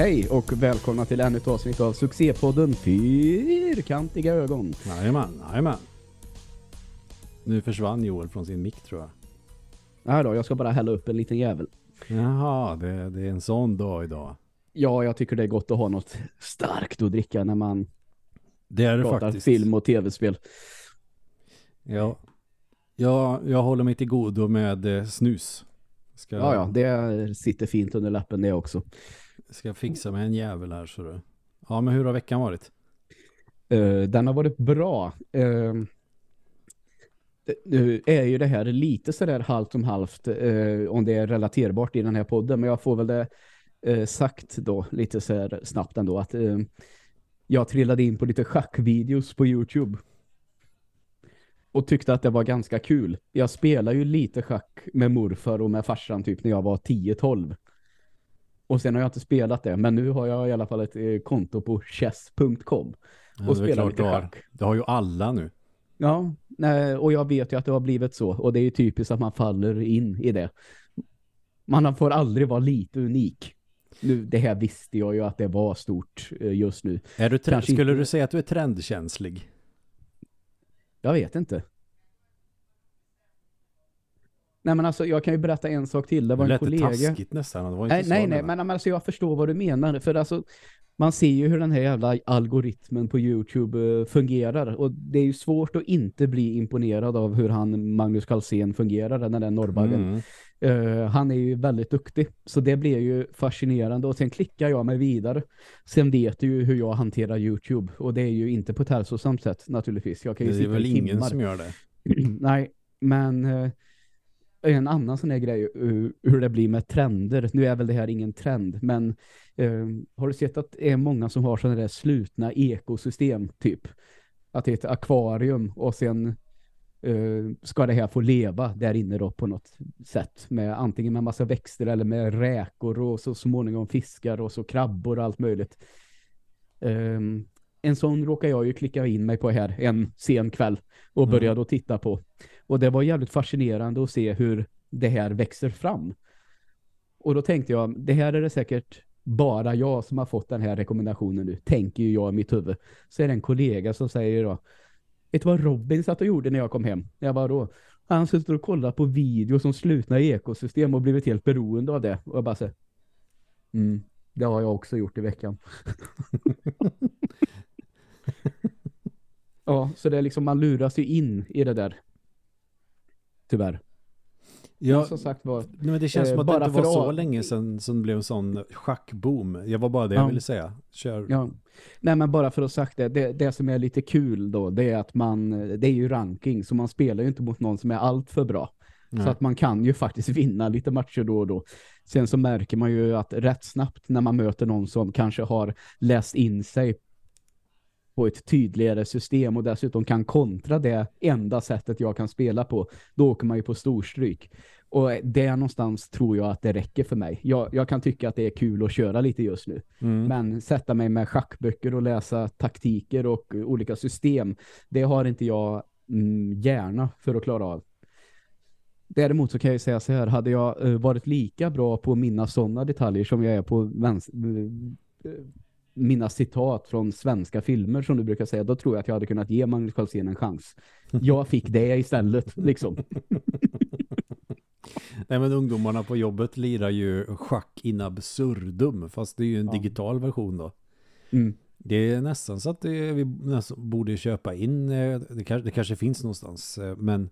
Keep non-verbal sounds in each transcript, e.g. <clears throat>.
Hej och välkomna till ännu ett avsnitt av succépodden Fyrkantiga ögon. Jajamän, jajamän. Nu försvann Joel från sin mick tror jag. Nej då, jag ska bara hälla upp en liten jävel. Jaha, det, det är en sån dag idag. Ja, jag tycker det är gott att ha något starkt att dricka när man Det är det pratar faktiskt. film och tv-spel. Ja. Jag, jag håller mig till godo med eh, snus. Ska, Ja, ja, det sitter fint under lappen det också ska fixa med en jävel här så du. Ja, men hur har veckan varit? Uh, den har varit bra. Uh, nu är ju det här lite sådär halvt om halvt uh, om det är relaterbart i den här podden, men jag får väl det uh, sagt då lite så här snabbt ändå att jag trillade in på lite schackvideos på Youtube och tyckte att det var ganska kul. Jag spelar ju lite schack med morfar och med farsan typ när jag var 10-12. Och sen har jag inte spelat det, men nu har jag i alla fall ett eh, konto på chess.com Ja, och är spelar lite schack. Det har ju alla nu. Ja, och jag vet ju att det har blivit så. Och det är ju typiskt att man faller in i det. Man får aldrig vara lite unik. Nu, det här visste jag ju att det var stort eh, just nu. Är du Kanske skulle inte- du säga att du är trendkänslig? Jag vet inte. Nej men alltså jag kan ju berätta en sak till. Det var Det en lät det kollega. taskigt nästan. Det var inte Nej, så nej, nej, men, men alltså jag förstår vad du menar. För alltså, man ser ju hur den här jävla algoritmen på Youtube eh, fungerar. Och det är ju svårt att inte bli imponerad av hur han, Magnus Carlsen fungerar, den där norrbaggen. Mm. Eh, han är ju väldigt duktig. Så det blir ju fascinerande. Och sen klickar jag mig vidare. Sen vet du ju hur jag hanterar Youtube. Och det är ju inte på ett hälsosamt sätt naturligtvis. Jag kan ju Det är väl ingen timmar. som gör det. <clears throat> Nej, men eh, en annan sån här grej uh, hur det blir med trender. Nu är väl det här ingen trend, men eh, har du sett att det är många som har sådana där slutna ekosystem typ? Att det är ett akvarium och sen eh, ska det här få leva där inne då på något sätt med antingen med massa växter eller med räkor och så småningom fiskar och så krabbor och allt möjligt. Ehm, en sån råkar jag ju klicka in mig på här en sen kväll och Mm. började att titta på. Och det var jävligt fascinerande att se hur det här växer fram. Och då tänkte jag, det här är det säkert bara jag som har fått den här rekommendationen nu, tänker ju jag i mitt huvud. Så är det en kollega som säger då, vet du vad Robin satt och gjorde när jag kom hem? Jag bara då, han sitter och kollar på videos om slutna ekosystem och blivit helt beroende av det. Och jag bara så, mm, det har jag också gjort i veckan. <laughs> ja, så det är liksom, man luras ju in i det där. Tyvärr. Men Ja, som sagt var, Nej, men det känns Eh, som att bara det inte var för så att- länge sedan som det blev en sån schackboom. Jag var bara det jag Ja. ville säga. Kör. Ja. Nej men bara för att sagt det, det, det som är lite kul då, det är att man, det är ju ranking, så man spelar ju inte mot någon som är allt för bra. Nej. Så att man kan ju faktiskt <laughs> vinna lite matcher då och då. Sen så märker man ju att rätt snabbt när man möter någon som kanske har läst in sig på ett tydligare system och dessutom kan kontra det enda sättet jag kan spela på, då åker man ju på storstryk. Och det någonstans tror jag att det räcker för mig. Jag, jag kan tycka att det är kul att köra lite just nu. Mm. Men sätta mig med schackböcker och läsa taktiker och olika system, det har inte jag mm, gärna för att klara av. Däremot så kan jag säga så här, hade jag eh, varit lika bra på minnas sådana detaljer som jag är på väns- eh, eh, mina citat från svenska filmer som du brukar säga, då tror jag att jag hade kunnat ge Magnus Carlsen en chans. Jag fick det istället, liksom. <laughs> Nej men ungdomarna på jobbet lirar ju schack in absurdum. Fast det är ju en Ja. digital version då. Mm. Det är nästan så att det, vi nästan borde köpa in. eh, Det kanske, det kanske finns någonstans. eh, Men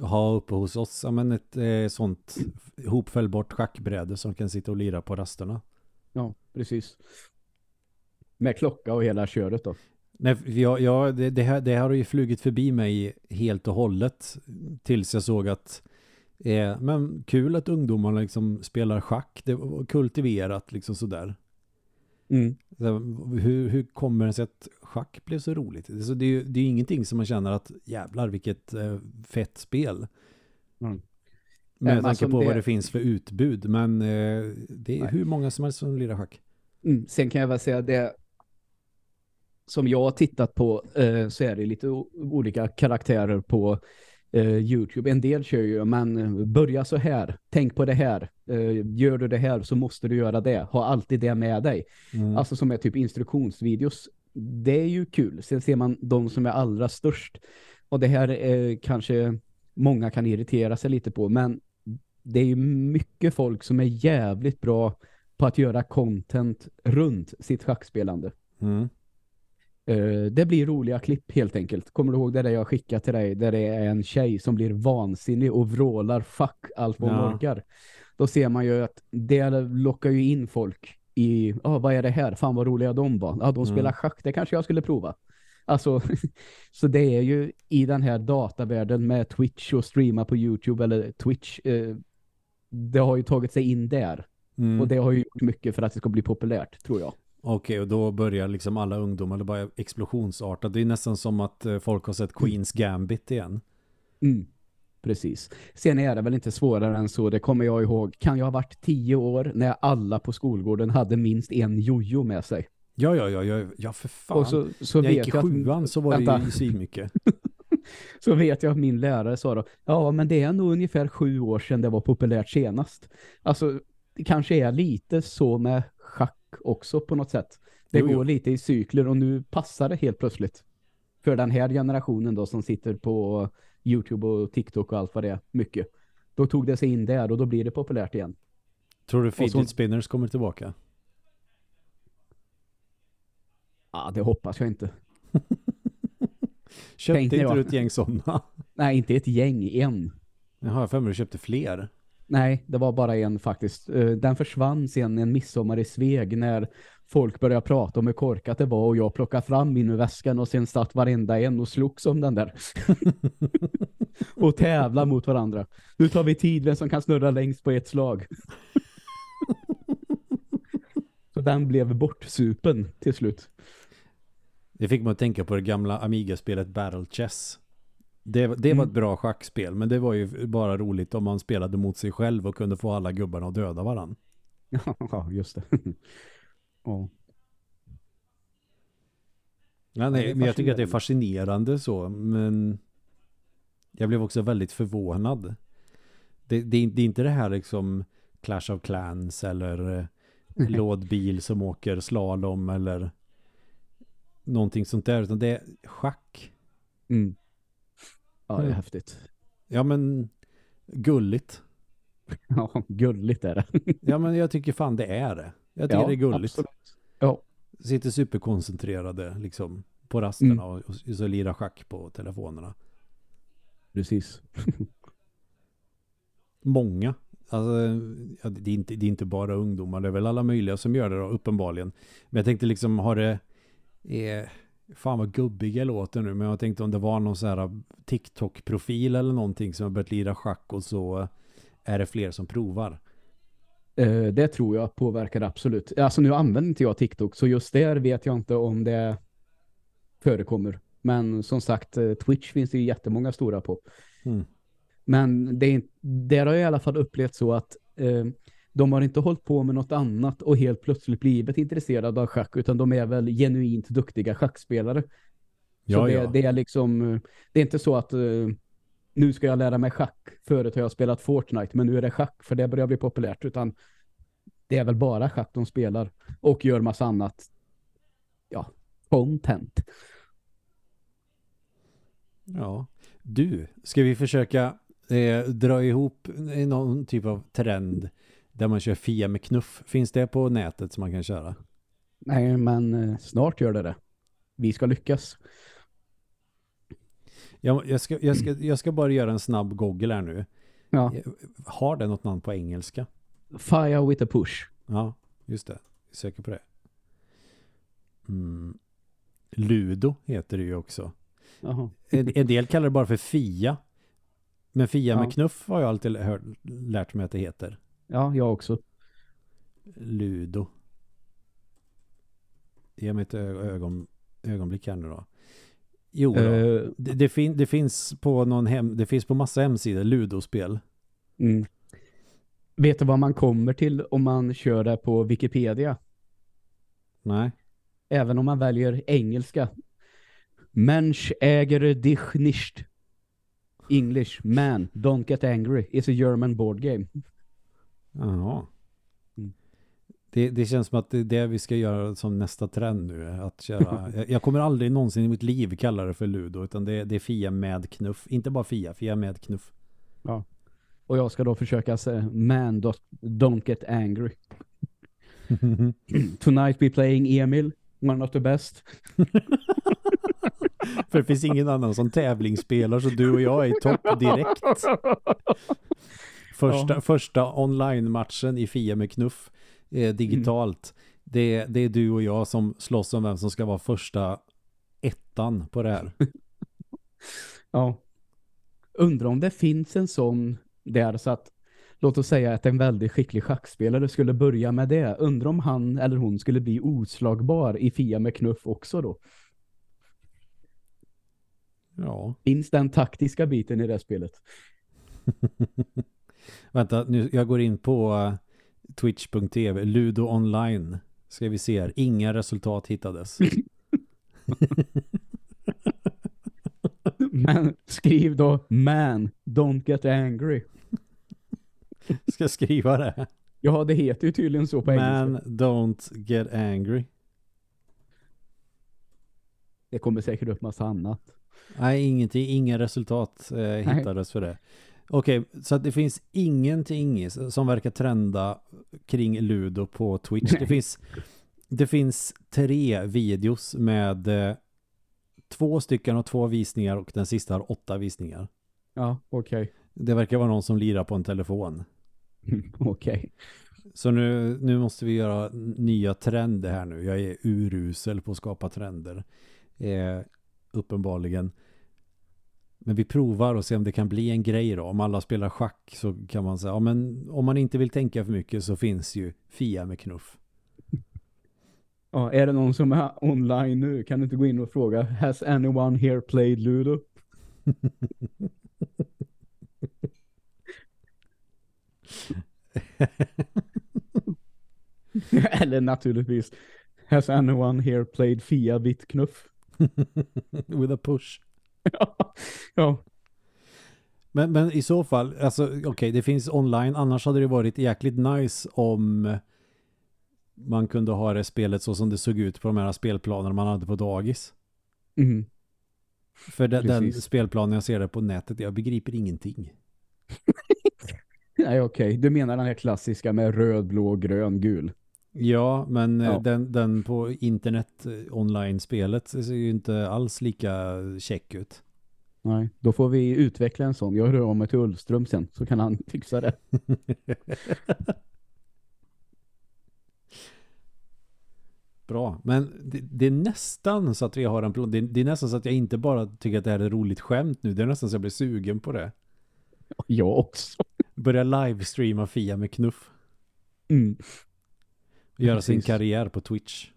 ha uppe hos oss men ett eh, sånt hopfällbart schackbräde som kan sitta och lira på rasterna. Ja, precis. Med klocka och hela köret då. Nej, jag, jag, det, det, här, det här har ju flugit förbi mig helt och hållet tills jag såg att eh, men kul att ungdomarna liksom spelar schack. Det var kultiverat liksom sådär. Mm. Så, hur, hur kommer det sig att schack blev så roligt? Så det, är ju, det är ju ingenting som man känner att jävlar vilket eh, fett spel. Mm. Med men tanke alltså på det- vad det finns för utbud. Men eh, det är Nej. hur många som helst som lirar schack. Mm. Sen kan jag väl säga det som jag har tittat på eh, så är det lite olika karaktärer på eh, Youtube. En del kör ju, men eh, börja så här. Tänk på det här. Eh, gör du det här så måste du göra det. Ha alltid det med dig. Mm. Alltså som är typ instruktionsvideos. Det är ju kul. Sen ser man de som är allra störst. Och det här är kanske många kan irritera sig lite på. Men det är ju mycket folk som är jävligt bra på att göra content runt sitt schackspelande. Mm. Eh, det blir roliga klipp helt enkelt. Kommer du ihåg det där jag skickade till dig där det är en tjej som blir vansinnig och vrålar fuck allt vad hon Ja. orkar. Då ser man ju att det lockar ju in folk i, ja vad är det här? Fan vad roliga de var. Ja, de Mm. spelar schack, det kanske jag skulle prova. Alltså, <laughs> så det är ju i den här datavärlden med Twitch och streama på Youtube eller Twitch, eh, det har ju tagit sig in där. Mm. Och det har ju gjort mycket för att det ska bli populärt, tror jag. Okej, och då börjar liksom alla ungdomar, det bara explosionsartat. Det är nästan som att eh, folk har sett Queens Gambit igen. Mm, precis. Sen är det väl inte svårare än så, det kommer jag ihåg. Kan jag ha varit tio år när alla på skolgården hade minst en jojo med sig? Ja, ja, ja, ja, ja för fan. Och så, så, När jag gick i sjuan så var det Vänta. ju svinmycket. <laughs> så vet jag att min lärare sa då, ja men det är nog ungefär sju år sedan det var populärt senast. Alltså, det kanske är lite så med schack också på något sätt. Det Jo, jo. går lite i cykler och nu passar det helt plötsligt. För den här generationen då som sitter på Youtube och TikTok och allt vad det är, mycket. Då tog det sig in där och då blir det populärt igen. Tror du så- fidget spinners kommer tillbaka? Ja, det hoppas jag inte. <laughs> Köpte Tänkte inte jag. du ett gäng sådana? Nej, inte ett gäng, en. Jaha, jag för mig du köpte fler. Nej, det var bara en faktiskt. Eh, Den försvann sen en midsommar i Sveg när folk började prata om hur korkat det var och jag plockade fram min väskan och sen satt varenda en och slogs om den där. <laughs> och tävla mot varandra. Nu tar vi tid vem som kan snurra längst på ett slag. Så den blev bortsupen till slut. Det fick mig att tänka på det gamla Amiga-spelet Battle Chess. Det, det var Mm. ett bra schackspel, men det var ju bara roligt om man spelade mot sig själv och kunde få alla gubbarna att döda varandra. <laughs> Ja, just det. <laughs> Ja. Ja, nej, men jag tycker att det är fascinerande. så, men jag blev också väldigt förvånad. Det, det, är, det är inte det här liksom Clash of Clans eller eh, <laughs> lådbil som åker slalom eller någonting sånt där, utan det är schack. Mm. Ja, det är Mm. häftigt. Ja, men gulligt. <laughs> Ja, gulligt är det. <laughs> Ja, men jag tycker fan det är det. Jag tycker ja, det är gulligt. absolut. Ja, Sitter superkoncentrerade liksom på rasterna Mm. och, och så lirar schack på telefonerna. precis. <laughs> Många. Alltså, det, är inte, det är inte bara ungdomar, det är väl alla möjliga som gör det då, uppenbarligen. Men jag tänkte liksom, har det... Eh, fan vad gubbig jag låter nu, men jag tänkte om det var någon så här TikTok-profil eller någonting som har börjat lira schack och så är det fler som provar. Eh, det tror jag påverkar absolut. Alltså nu använder inte jag TikTok så just där vet jag inte om det förekommer. Men som sagt, eh, Twitch finns det ju jättemånga stora på. Mm. Men det är, där har jag i alla fall upplevt så att eh, de har inte hållit på med något annat och helt plötsligt blivit intresserade av schack utan de är väl genuint duktiga schackspelare. Så Ja, det, ja. det är liksom, det är inte så att eh, nu ska jag lära mig schack. Förut har jag spelat Fortnite, men nu är det schack för det börjar bli populärt. Utan det är väl bara schack de spelar och gör massa annat. Ja, content. Ja. Du, ska vi försöka eh, dra ihop någon typ av trend där man kör Fia med knuff? Finns det på nätet som man kan köra? Nej, men eh, snart gör det det. Vi ska lyckas. Jag, jag, ska, jag, ska, jag ska bara göra en snabb google här nu. Ja. Har det något namn på engelska? Fire with a push. Ja, just det. Söker på det. Mm. Ludo heter det ju också. En, en del kallar det bara för Fia. Men Fia Ja. med knuff har jag alltid hört, lärt mig att det heter. Ja, jag också. Ludo. Ge mig ett ögon, ögonblick här nu då. Jo då. Eh, det, det, fin, det finns på någon hem, det finns på massa hemsidor, Ludospel. mm. Vet du vad man kommer till om man kör det på Wikipedia? Nej. Även om man väljer engelska. Mensch äger dich nicht. English, man, don't get angry. It's a German board game. Jaha. Mm. Det, det känns som att det är det vi ska göra som nästa trend nu. Att köra. <laughs> jag, jag kommer aldrig någonsin i mitt liv kalla det för Ludo. Utan det, det är Fia med knuff. Inte bara Fia, Fia med knuff. Ja. Och jag ska då försöka säga man, don't, don't get angry. <laughs> Tonight we playing Emil, one of the best. <laughs> För det finns ingen annan som tävlingsspelar så du och jag är i topp direkt. Första, Ja. första online-matchen i Fia med knuff eh, digitalt. Det, det är du och jag som slåss om vem som ska vara första ettan på det här. <laughs> Ja. Undrar om det finns en sån där så att låt oss säga att en väldigt skicklig schackspelare skulle börja med det. Undrar om han eller hon skulle bli oslagbar i Fia med knuff också då. Ja. Finns den taktiska biten i det spelet? <laughs> Vänta, nu, jag går in på uh, twitch.tv, Ludo online. Ska vi se här, inga resultat hittades. <laughs> Men skriv då man, don't get angry. <laughs> Ska jag skriva det? Ja, det heter ju tydligen så på Man engelska. don't get angry. Det kommer säkert upp massa annat. Nej, ingenting, inga resultat eh, hittades för det. Okej, så att det finns ingenting som verkar trenda kring Ludo på Twitch. Det finns, det finns tre videos med eh, två stycken och två visningar och den sista har åtta visningar. Ja, okej. Det verkar vara någon som lirar på en telefon. <laughs> Okej. Så nu, nu måste vi göra nya trender här nu. Jag är urusel på att skapa trender. Eh, uppenbarligen. Men vi provar och ser om det kan bli en grej då. Om alla spelar schack så kan man säga, ja men om man inte vill tänka för mycket så finns ju Fia med knuff. Ja, är det någon som är online nu? Kan du inte gå in och fråga Has anyone here played Ludo? <laughs> Eller naturligtvis Has anyone here played Fia Bittknuff? <laughs> With a push. <laughs> ja, Men, men i så fall, alltså okej det finns online, annars hade det varit jäkligt nice om man kunde ha det spelet så som det såg ut på de här spelplanerna man hade på dagis. mm. För den, den spelplanen jag ser det på nätet, jag begriper ingenting. <laughs> Nej okej. Du menar den här klassiska med röd, blå, grön, gul? Ja, men eh, Ja. Den, den på internet eh, online-spelet ser ju inte alls lika check ut. Nej, då får vi utveckla en sån. Jag hör av mig till Ullström sen så kan han <laughs> fixa det. <laughs> Bra, men det, det är nästan så att vi har en plan. Det, det är nästan så att jag inte bara tycker att det här är roligt skämt nu. Det är nästan så att jag blir sugen på det. Jag också. Börja livestreama Fia med knuff. Mm. Göra sin Precis. karriär på Twitch.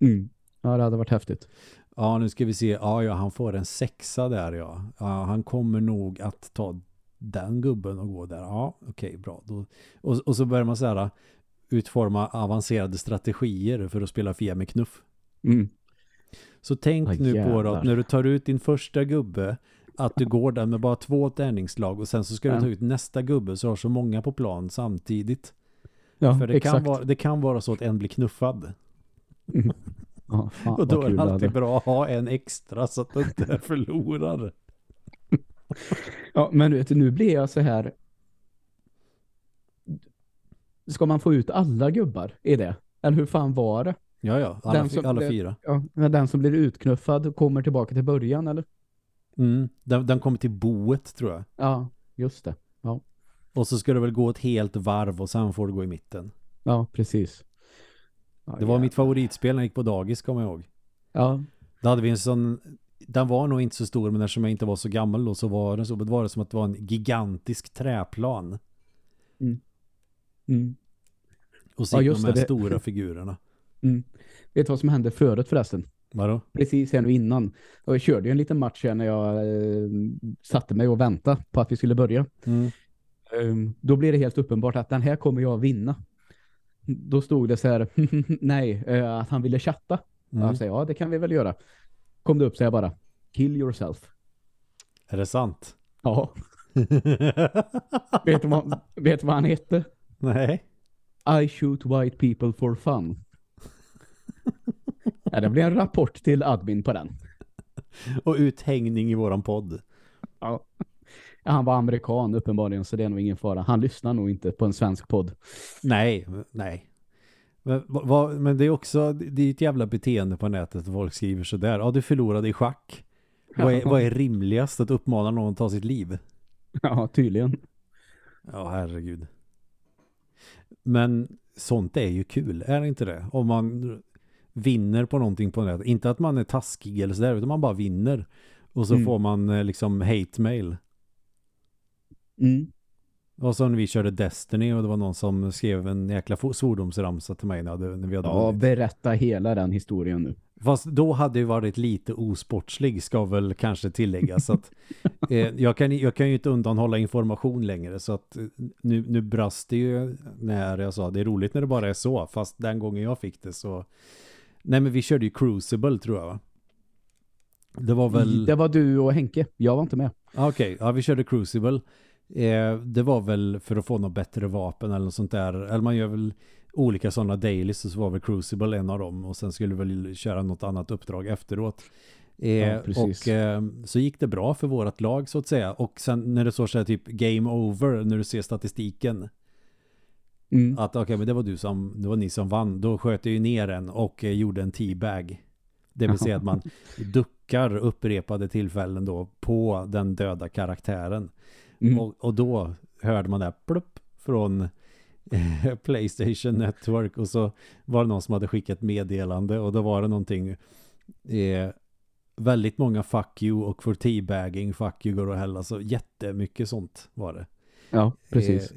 Mm. Ja, det hade varit häftigt. Ja, nu ska vi se. Ja, ja, han får en sexa där, ja. ja han kommer nog att ta den gubben och gå där. Ja, okej, bra. Då, och, och så börjar man så här utforma avancerade strategier för att spela Fia med knuff. Mm. Så tänk Ah, nu på då att när du tar ut din första gubbe att du går där med bara två tärningsslag och sen så ska du ta ut nästa gubbe så har så många på plan samtidigt. Ja, För det exakt. kan, vara, det kan vara så att en blir knuffad. Mm. Ja, fan, Och då är det alltid bra att ha en extra så att du inte <laughs> förlorar. Ja, men vet du, nu blir jag så här. Ska man få ut alla gubbar i det? Eller hur fan var det? Ja, ja. Alla, som- alla fyra. Ja, den som blir utknuffad kommer tillbaka till början, eller? Mm. Den, den kommer till boet tror jag. Ja, just det. Och så ska du väl gå ett helt varv och sen får du gå i mitten. Ja, precis. Det var jävlar. mitt favoritspel när jag gick på dagis, kommer jag ihåg. Ja, Då hade vi en sån, den var nog inte så stor men eftersom jag inte var så gammal då så var det så då var det som att det var en gigantisk träplan. mm. Och så Ja, just de här det, det- stora <laughs> figurerna. Mm. Vet du vad som hände förut förresten? Vadå? Precis här nu innan. Och jag körde ju en liten match här när jag eh, satte mig och väntade på att vi skulle börja. Mm. Um, då blev det helt uppenbart att den här kommer jag vinna. Då stod det så här, <laughs> nej, eh, att han ville chatta. Mm. Jag säger, ja det kan vi väl göra. Kom det upp så jag bara, kill yourself. Är det sant? Ja. <laughs> vet, du vad, vet du vad han hette? Nej. I shoot white people for fun. ja, det blir en rapport till admin på den. <laughs> Och uthängning i våran podd. Ja. Ja, han var amerikan uppenbarligen så det är nog ingen fara. Han lyssnar nog inte på en svensk podd. Nej, nej. Men, vad, men det är också det är ett jävla beteende på nätet att folk skriver så där. Ja, du förlorade i schack. Vad är, vad är rimligast att uppmana någon att ta sitt liv? Ja, tydligen. Ja, herregud. Men sånt är ju kul, är det inte det? Om man vinner på någonting på nätet. Inte att man är taskig eller sådär, utan man bara vinner. Och så Mm. får man eh, liksom hate mail. Mm. Och så när vi körde Destiny och det var någon som skrev en jäkla svordomsramsa till mig när, vi hade Ja, vunnit. berätta hela den historien nu. Fast då hade det varit lite osportslig ska väl kanske tilläggas att <laughs> eh, jag, kan, jag kan ju inte undanhålla information längre så att eh, nu, nu brast det ju när jag sa det är roligt när det bara är så fast den gången jag fick det så nej men vi körde ju Crucible tror jag va? Det var väl Det var du och Henke. Jag var inte med. Ah, Okej, ja vi körde Crucible. Eh, det var väl för att få något bättre vapen eller något sånt där. Eller man gör väl olika sådana dailies och så var väl Crucible en av dem. Och sen skulle väl köra något annat uppdrag efteråt. Eh, Ja, och eh, så gick det bra för vårt lag så att säga. Och sen när det står så här typ game over när du ser statistiken. Mm. Att okej, men det var du som, det var ni som vann. Då sköt jag ju ner en och eh, gjorde en teabag. Det vill säga att man <laughs> duckar upprepade tillfällen då på den döda karaktären. Mm. Och, och då hörde man det plupp från eh, <laughs> Playstation Network och så var det någon som hade skickat meddelande och då var det någonting eh, väldigt många fuck you och för teabagging fuck you går och hälla så jättemycket sånt var det. Ja, precis. Eh,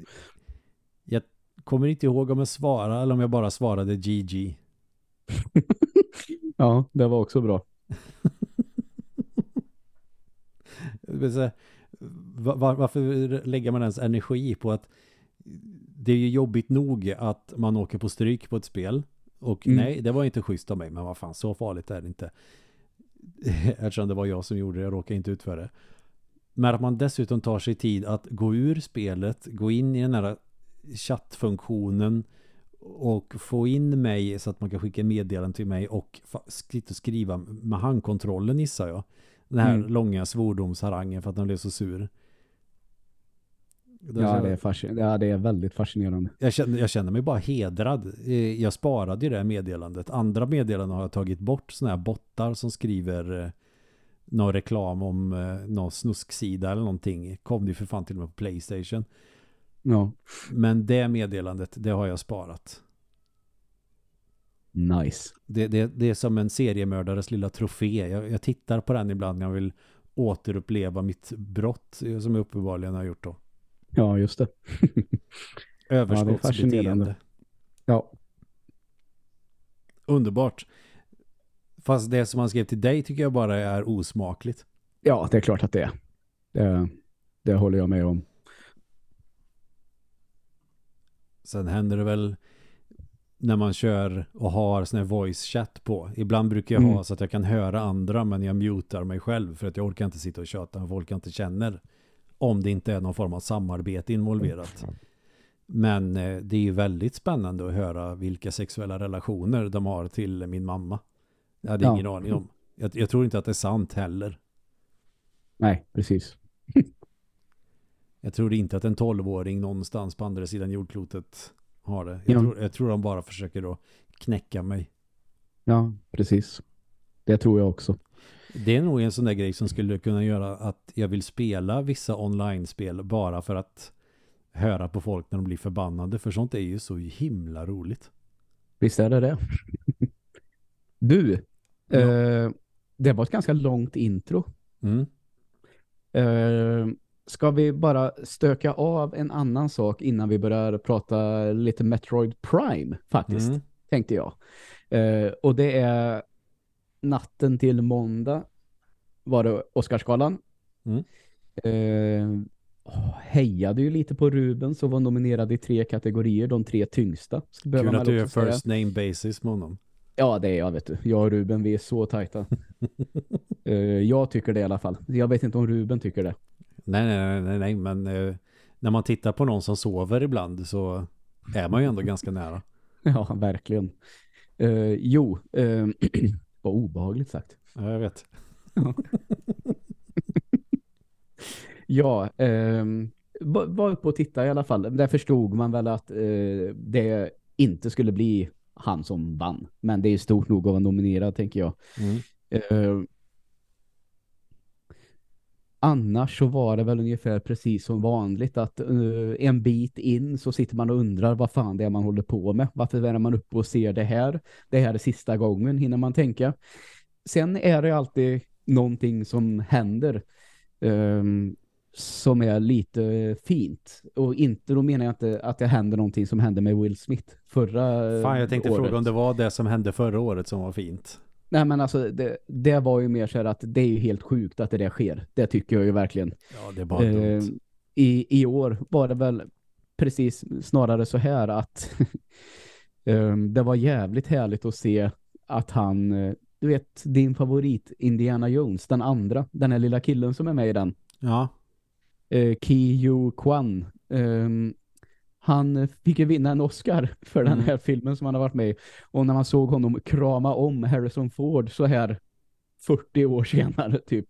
jag kommer inte ihåg om jag svarade eller om jag bara svarade GG. <laughs> ja, det var också bra. <laughs> Det vill säga, va- va- varför lägger man ens energi på att det är ju jobbigt nog att man åker på stryk på ett spel och Mm. nej, det var inte schysst av mig men vad fan, så farligt är det inte <laughs> eftersom det var jag som gjorde det, jag råkade inte ut för det men att man dessutom tar sig tid att gå ur spelet, gå in i den här chattfunktionen och få in mig så att man kan skicka meddelanden till mig och fa- sitta och skriva med handkontrollen gissar jag. Den här Mm. långa svordomsharangen för att den blev så sur. Då Ja, det är, fascin- ja, det är väldigt fascinerande. jag, känner, jag känner mig bara hedrad. Eh, Jag sparade ju det här meddelandet. Andra meddelanden har jag tagit bort sådana här bottar som skriver eh, någon reklam om eh, någon snusksida eller någonting. Kom det ju för fan till och med på Playstation. Ja, Men det meddelandet, det har jag sparat. Nice. Det, det, det är som en seriemördares lilla trofé. Jag, jag tittar på den ibland när jag vill återuppleva mitt brott eh, som jag uppenbarligen har gjort då. Ja, just det. <laughs> Överskottsbeteende. Ja, Underbart. Fast det som han skrev till dig tycker jag bara är osmakligt. ja det är klart att det är. Det, det håller jag med om. Sen händer det väl när man kör och har sån här voice chat på. Ibland brukar jag Mm. ha så att jag kan höra andra men jag mutar mig själv för att jag orkar inte sitta och köta med folk jag inte känner. Om det inte är någon form av samarbete involverat. Men eh, det är ju väldigt spännande att höra vilka sexuella relationer de har till min mamma. Jag hade Ja. ingen aning om. Jag, jag tror inte att det är sant heller. Nej, precis. <laughs> Jag tror inte att en tolvåring någonstans på andra sidan jordklotet har det. Jag, Ja. tror, jag tror de bara försöker då knäcka mig. Ja, precis. Det tror jag också. Det är nog en sån där grej som skulle kunna göra att jag vill spela vissa online-spel bara för att höra på folk när de blir förbannade. För sånt är ju så himla roligt. Visst är det det. <laughs> Du, Ja. eh, det var ett ganska långt intro. Mm. Eh, ska vi bara stöka av en annan sak innan vi börjar prata lite Metroid Prime faktiskt, Mm. tänkte jag. Eh, och det är natten till måndag var det Oscarsgalan. Mm. Eh, hejade ju lite på Ruben som var nominerad i tre kategorier, de tre tyngsta. Kul att du säga. first name basis med honom. Ja, det är jag, vet du. Jag och Ruben, vi är så tajta. <laughs> Eh, jag tycker det i alla fall. Jag vet inte om Ruben tycker det. Nej, nej, nej, nej, men eh, när man tittar på någon som sover ibland så är man ju ändå ganska nära. <laughs> Ja, verkligen. Uh, jo, uh, <clears throat> vad obehagligt sagt. Ja, jag vet. <laughs> ja, um, var uppe och titta i alla fall. Där förstod man väl att uh, det inte skulle bli han som vann. Men det är stort nog att vara nominerad, tänker jag. Mm. Annars så var det väl ungefär precis som vanligt att uh, en bit in så sitter man och undrar vad fan det är man håller på med. Varför är man uppe och ser det här? Det här är sista gången hinner man tänka. Sen är det alltid någonting som händer um, som är lite fint. Och inte, då menar jag inte att det händer någonting som hände med Will Smith förra Fan, jag tänkte året. fråga om det var det som hände förra året som var fint. Nej men alltså det, det var ju mer så här att det är ju helt sjukt att det där sker. Det tycker jag ju verkligen. Ja, det är bara eh, i, I år var det väl precis snarare så här att <laughs> eh, det var jävligt härligt att se att han, eh, du vet din favorit Indiana Jones, den andra, den här lilla killen som är med i den. Ja. Eh, Ki Yu Kwan. Um, han fick ju vinna en Oscar för mm. den här filmen som han har varit med i. Och när man såg honom krama om Harrison Ford så här 40 år <laughs> senare typ,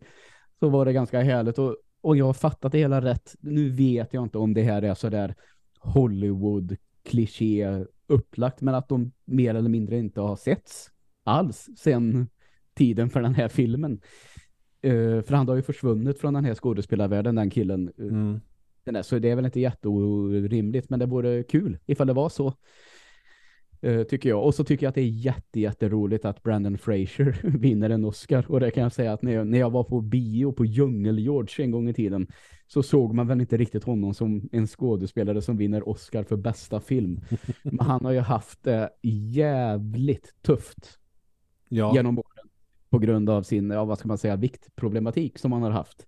så var det ganska härligt. Och, och jag har fattat det hela rätt. Nu vet jag inte om det här är så där Hollywood-kliché upplagt, men att de mer eller mindre inte har setts alls sen tiden för den här filmen. Uh, för han har ju försvunnit från den här skådespelarvärlden, den killen. Mm den är, så det är väl inte jätteorimligt, men det vore kul ifall det var så. Uh, tycker jag. Och så tycker jag att det är jätte, jätteroligt att Brandon Fraser <laughs> vinner en Oscar. Och det kan jag säga att när jag, när jag var på bio på Djungel-George en gång i tiden så såg man väl inte riktigt honom som en skådespelare som vinner Oscar för bästa film. Men han har ju haft det jävligt tufft ja. genom åren på grund av sin, ja, vad ska man säga, viktproblematik som han har haft.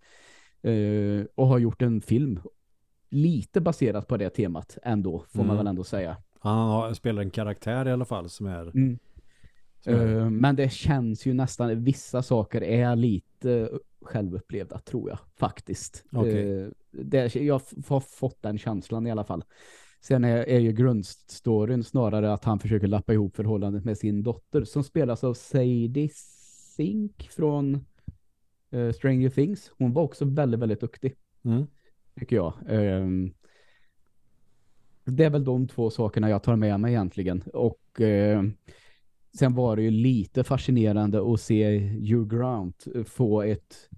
Uh, och har gjort en film lite baserat på det temat ändå, får mm. man väl ändå säga. Han har, spelar en karaktär i alla fall som är... Mm. Som är... Uh, men det känns ju nästan, vissa saker är lite självupplevda tror jag, faktiskt. Okay. Uh, det, jag har fått den känslan i alla fall. Sen är, är ju grundstoryn snarare att han försöker lappa ihop förhållandet med sin dotter som spelas av Sadie Sink från uh, Stranger Things. Hon var också väldigt, väldigt duktig. Mm tycker jag. Um, det är väl de två sakerna jag tar med mig egentligen. Och uh, sen var det ju lite fascinerande att se Hugh Grant få ett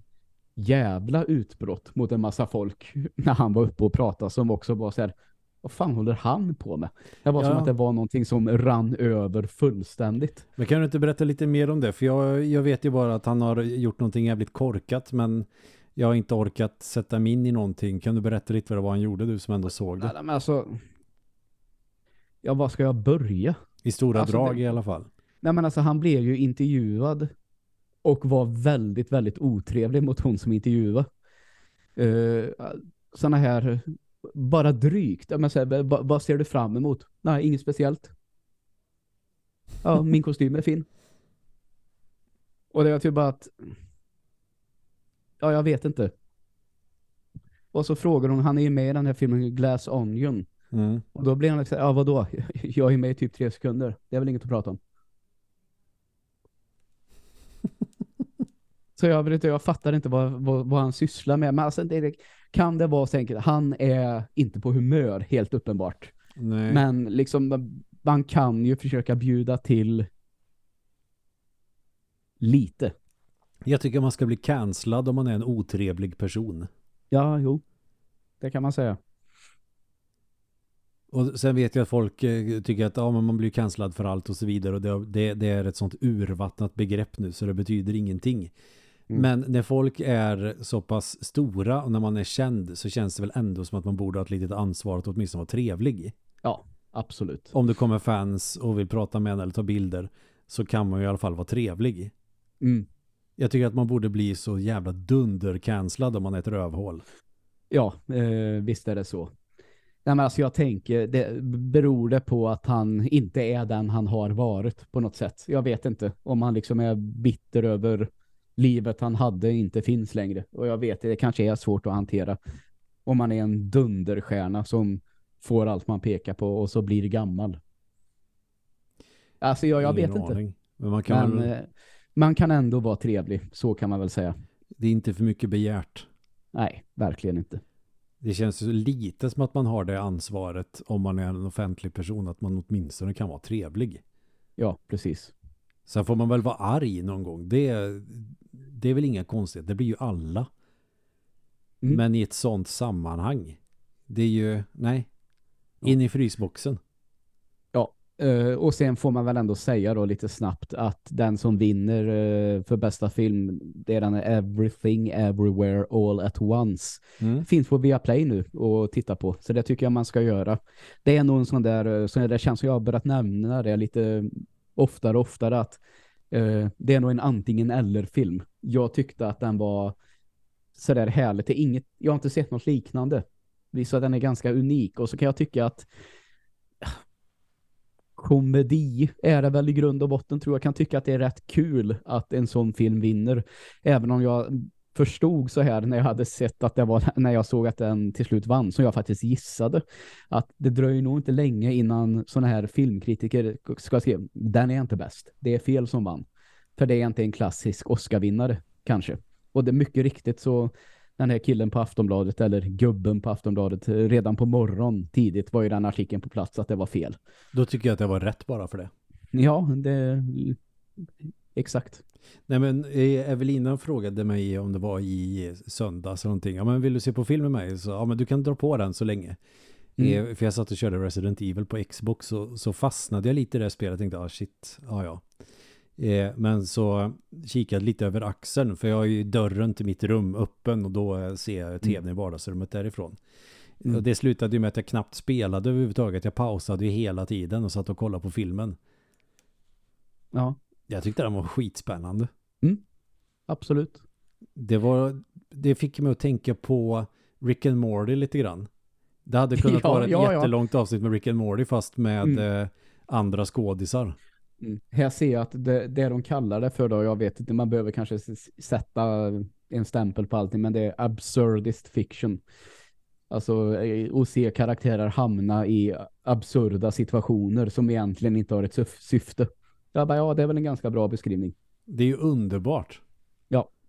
jävla utbrott mot en massa folk <laughs> när han var uppe och pratade som också var så här, vad fan håller han på med? Det var ja. som att det var någonting som rann över fullständigt. Men kan du inte berätta lite mer om det? För jag, jag vet ju bara att han har gjort någonting jävligt korkat men jag har inte orkat sätta mig in i någonting. Kan du berätta lite vad det var han gjorde, du som ändå såg det? Nej, men alltså... Ja, var ska jag börja? I stora alltså, drag det... i alla fall. Nej, men alltså han blev ju intervjuad och var väldigt, väldigt otrevlig mot hon som intervjuade. Uh, såna här, bara drygt. Men så här, vad ser du fram emot? Nej, inget speciellt. Ja, min kostym är fin. Och det var typ bara att Ja, jag vet inte. Och så frågar hon, han är ju med i den här filmen Glass Onion. Mm. Och då blir han liksom, ja vadå? Jag är med i typ tre sekunder. Det är väl inget att prata om. så jag, vet inte, jag fattar inte vad, vad, vad han sysslar med. Men alltså, det, kan det vara så enkelt? Han är inte på humör, helt uppenbart. Nej. Men liksom, man kan ju försöka bjuda till lite. Jag tycker man ska bli cancellad om man är en otrevlig person. Ja, jo. Det kan man säga. Och sen vet jag att folk eh, tycker att ja, men man blir cancellad för allt och så vidare. Och det, det, det, är ett sånt urvattnat begrepp nu så det betyder ingenting. Mm. Men när folk är så pass stora och när man är känd så känns det väl ändå som att man borde ha ett litet ansvar att åtminstone vara trevlig. Ja, absolut. Om det kommer fans och vill prata med en eller ta bilder så kan man ju i alla fall vara trevlig. Mm. Jag tycker att man borde bli så jävla dundercanslad om man är ett rövhål. Ja, eh, visst är det så. Nej, men alltså jag tänker, det beror det på att han inte är den han har varit på något sätt. Jag vet inte om han liksom är bitter över livet han hade inte finns längre. Och jag vet, det kanske är svårt att hantera om man är en dunderstjärna som får allt man pekar på och så blir gammal. Alltså jag, jag vet Ingen inte. aning. Men man kan, Men väl, eh, man kan ändå vara trevlig, så kan man väl säga. det är inte för mycket begärt. Nej, verkligen inte. Det känns ju lite som att man har det ansvaret om man är en offentlig person att man åtminstone kan vara trevlig. Ja, precis. Sen får man väl vara arg någon gång. Det, det är väl inga konstigt. Det blir ju alla. Mm. Men i ett sånt sammanhang. Det är ju, nej. In i frysboxen. Eh, och sen får man väl ändå säga då lite snabbt att den som vinner eh, för bästa film det är den Everything Everywhere All at Once. Mm. Finns på Viaplay nu och titta på. Så det tycker jag man ska göra. Det är nog en sån där, eh, så det känns som jag har börjat nämna det lite oftare och oftare att eh, det är nog en antingen eller film. Jag tyckte att den var sådär härligt. Det är inget, jag har inte sett något liknande. Så den är ganska unik. Och så kan jag tycka att komedi är det väl i grund och botten tror jag kan tycka att det är rätt kul att en sån film vinner. Även om jag förstod så här när jag hade sett att det var <laughs> när jag såg att den till slut vann som jag faktiskt gissade att det dröjer nog inte länge innan såna här filmkritiker ska skriva den är inte bäst. Det är fel som vann. För det är inte en klassisk Oscar-vinnare kanske. Och det är mycket riktigt så den här killen på Aftonbladet eller gubben på Aftonbladet redan på morgon tidigt var ju den artikeln på plats att det var fel. Då tycker jag att det var rätt bara för det. Ja, det exakt. Nej men eh, Evelina frågade mig om det var i söndags eller någonting. Ja men vill du se på film med mig? Så ja men du kan dra på den så länge. Mm. Eh, För jag satt och körde Resident Evil på Xbox och så fastnade jag lite i det spelet. Jag tänkte, ah shit, ja ja. Eh, Men så kikade lite över axeln för jag har ju dörren till mitt rum öppen och då ser jag tvn i vardagsrummet därifrån. Mm. Och det slutade ju med att jag knappt spelade överhuvudtaget. Jag pausade ju hela tiden och satt och kollade på filmen. Ja, Jag tyckte den var skitspännande. absolut. Det var det fick mig att tänka på Rick and Morty lite grann. Det hade kunnat <laughs> Ja, vara ett ja, ja. jättelångt avsnitt med Rick and Morty fast med Mm. eh, andra skådisar. Mm. Här ser jag att det, det de kallar det för då, jag vet inte, man behöver kanske sätta en stämpel på allting, men det är absurdist fiction. Alltså eh, att se karaktärer hamna i absurda situationer som egentligen inte har ett syf- syfte. Jag bara, ja, det är väl en ganska bra beskrivning. Det är ju underbart.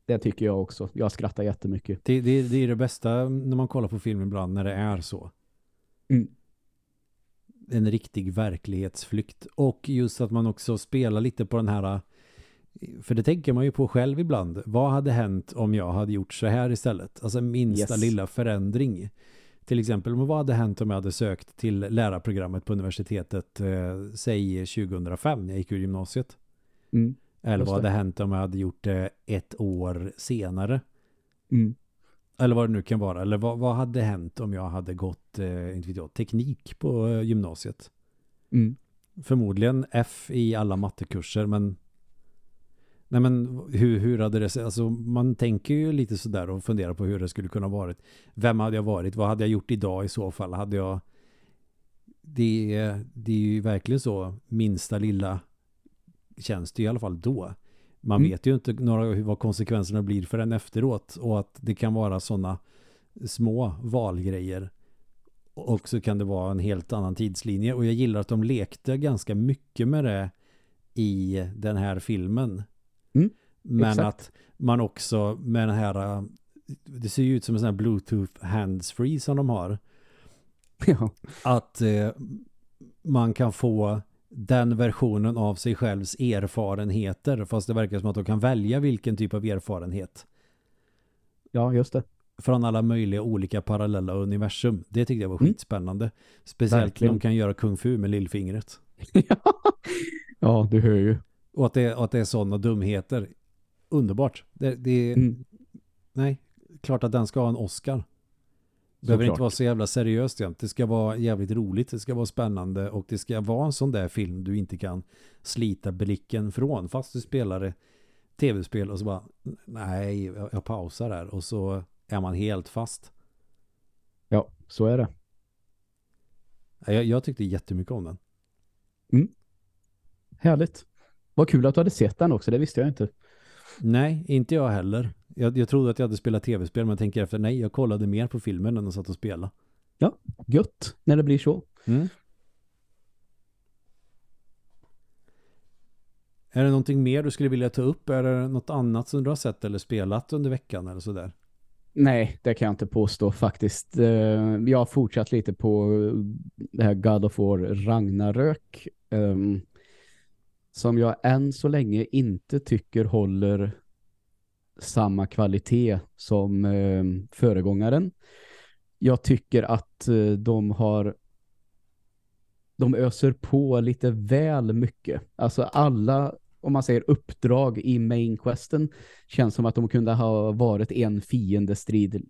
Det tycker jag också. Jag skrattar jättemycket. Det, det, det är det bästa när man kollar på film ibland när det är så. Mm. En riktig verklighetsflykt. Och just att man också spelar lite på den här för det tänker man ju på själv ibland. Vad hade hänt om jag hade gjort så här istället? Alltså minsta Yes. lilla förändring. Till exempel, vad hade hänt om jag hade sökt till lärarprogrammet på universitetet, eh, säg 2005 när jag gick ur gymnasiet? Mm. Eller vad hade hänt om jag hade gjort det ett år senare? Mm. Eller vad det nu kan vara. Eller vad, vad hade hänt om jag hade gått eh, inte vet jag, teknik på eh, gymnasiet? Mm. Förmodligen F i alla mattekurser, men Nej men hur, hur hade det sett? Alltså man tänker ju lite sådär och funderar på hur det skulle kunna varit. Vem hade jag varit? Vad hade jag gjort idag i så fall? Hade jag det, är- det är ju verkligen så minsta lilla känns det i alla fall då. Man Mm. vet ju inte några, vad konsekvenserna blir förrän efteråt och att det kan vara sådana små valgrejer och så kan det vara en helt annan tidslinje och jag gillar att de lekte ganska mycket med det i den här filmen. Mm, Men exakt. att man också med den här det ser ju ut som en sån här bluetooth handsfree som de har Ja. att eh, man kan få den versionen av sig självs erfarenheter fast det verkar som att de kan välja vilken typ av erfarenhet ja, just det. Från alla möjliga olika parallella universum. Det tyckte jag var Mm. skitspännande. Speciellt Verkligen. när de kan göra kung fu med lillfingret. <laughs> ja, du hör ju. Och att det, och att det är sådana dumheter. Underbart. Det, det, Mm. Nej, klart att den ska ha en Oscar. Det behöver inte vara så jävla seriöst jämt. Det ska vara jävligt roligt, det ska vara spännande och det ska vara en sån där film du inte kan slita blicken från fast du spelar tv-spel och så bara nej, jag, jag pausar där och så är man helt fast. Ja, så är det. Jag, jag tyckte jättemycket om den. Härligt. Vad kul att du hade sett den också, det visste jag inte. Nej, inte jag heller. Jag, jag trodde att jag hade spelat tv-spel men jag tänker efter, nej, jag kollade mer på filmen än att satt och spela. Gött när det blir så. Mm. Är det någonting mer du skulle vilja ta upp? Är det något annat som du har sett eller spelat under veckan eller sådär? Nej, det kan jag inte påstå faktiskt. Eh, jag har fortsatt lite på eh, det här God of War Ragnarök. Ehm, som jag än så länge inte tycker håller samma kvalitet som ehm, föregångaren. Jag tycker att eh, de har de öser på lite väl mycket. Alltså alla, om man säger uppdrag i main questen känns som att de kunde ha varit en fiendestrid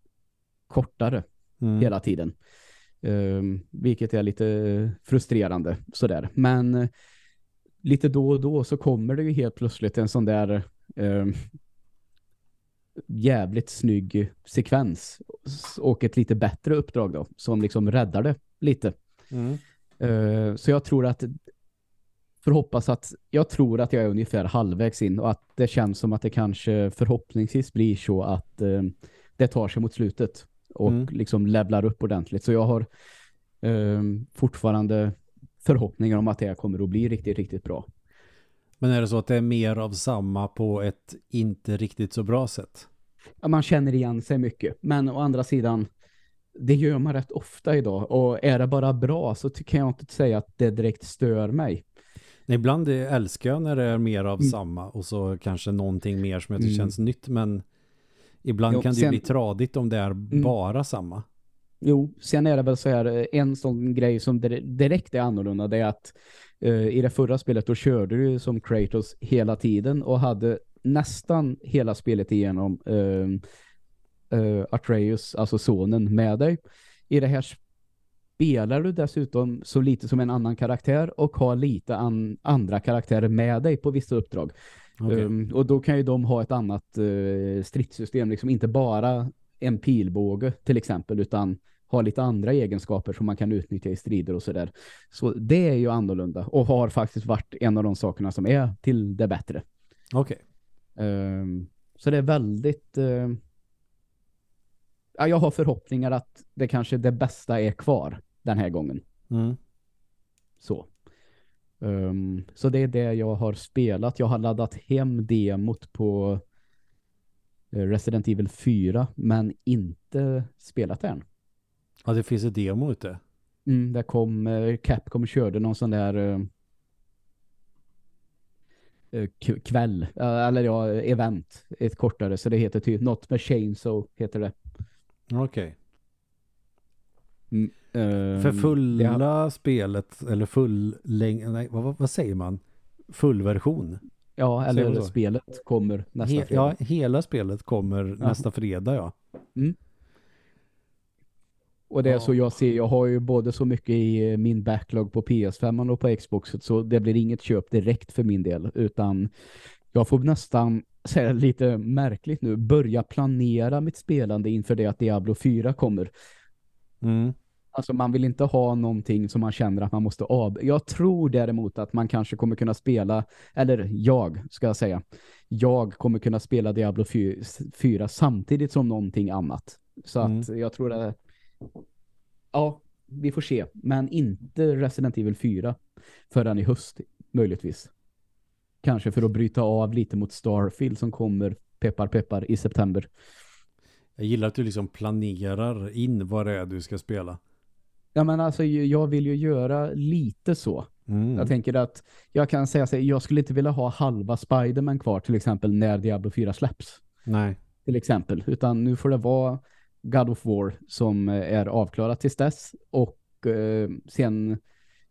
kortare Mm. hela tiden. Ehm, vilket är lite frustrerande sådär. Men eh, lite då och då så kommer det ju helt plötsligt en sån där ehm, jävligt snygg sekvens och ett lite bättre uppdrag då som liksom räddar det lite. Mm. Eh, så jag tror att för hoppas att jag tror att jag är ungefär halvvägs in och att det känns som att det kanske förhoppningsvis blir så att eh, det tar sig mot slutet och Mm. liksom levlar upp ordentligt. Så jag har eh, fortfarande förhoppningar om att det här kommer att bli riktigt, riktigt bra. Men är det så att det är mer av samma på ett inte riktigt så bra sätt? Ja, man känner igen sig mycket. Men å andra sidan, det gör man rätt ofta idag. Och är det bara bra så kan jag inte säga att det direkt stör mig. Ibland älskar jag när det är mer av Mm. samma och så kanske någonting mer som jag tycker Mm. känns nytt. Men ibland Jo, kan det sen- bli tradigt om det är bara samma. Jo, sen är det väl så här, eh, en sån grej som dir- direkt är annorlunda, det är att eh, i det förra spelet då körde du som Kratos hela tiden och hade nästan hela spelet igenom eh, eh, Atreus, alltså sonen, med dig. I det här spelar du dessutom så lite som en annan karaktär och har lite an andra karaktärer med dig på vissa uppdrag. Okej. Um, och då kan ju de ha ett annat uh, stridssystem, liksom inte bara en pilbåge till exempel, utan ha lite andra egenskaper som man kan utnyttja i strider och sådär. Så det är ju annorlunda och har faktiskt varit en av de sakerna som är till det bättre. Okej. Um, så det är väldigt... Uh, ja, jag har förhoppningar att det kanske det bästa är kvar den här gången. Mm. Så. Ehm, så det är det jag har spelat. Jag har laddat hem demot på eh, Resident Evil 4 men inte spelat än. Ja, det finns ett demo ute. Mm, där kom eh, Capcom körde någon sån där k- kväll, eh, eller ja, event, ett kortare, så det heter typ något med Chainsaw heter det. Okej. Mm, ehm, För fulla har- spelet, eller full läng- nej, vad, vad, säger man? Full version. Ja, eller spelet kommer nästa He- fredag. ja, hela spelet kommer nästa fredag, ja. Och det är Ja. så jag ser, jag har ju både så mycket i eh, min backlog på PS5 och på Xboxet så det blir inget köp direkt för min del utan jag får nästan <laughs> säga lite märkligt nu, börja planera mitt spelande inför det att Diablo 4 kommer. Mm. Alltså man vill inte ha någonting som man känner att man måste av. Jag tror däremot att man kanske kommer kunna spela, eller jag ska jag säga, jag kommer kunna spela Diablo 4 samtidigt som någonting annat. Så att jag tror att ja, vi får se. Men inte Resident Evil 4 förrän i höst, möjligtvis. Kanske för att bryta av lite mot Starfield som kommer peppar peppar i september. Jag gillar att du liksom planerar in vad det är du ska spela. Ja men alltså jag vill ju göra lite så. Mm. Jag tänker att jag kan säga så jag skulle inte vilja ha halva Spider-Man kvar till exempel när Diablo 4 släpps. Nej. Till exempel. Utan nu får det vara God of War som eh, är avklarat tills dess. Och eh, sen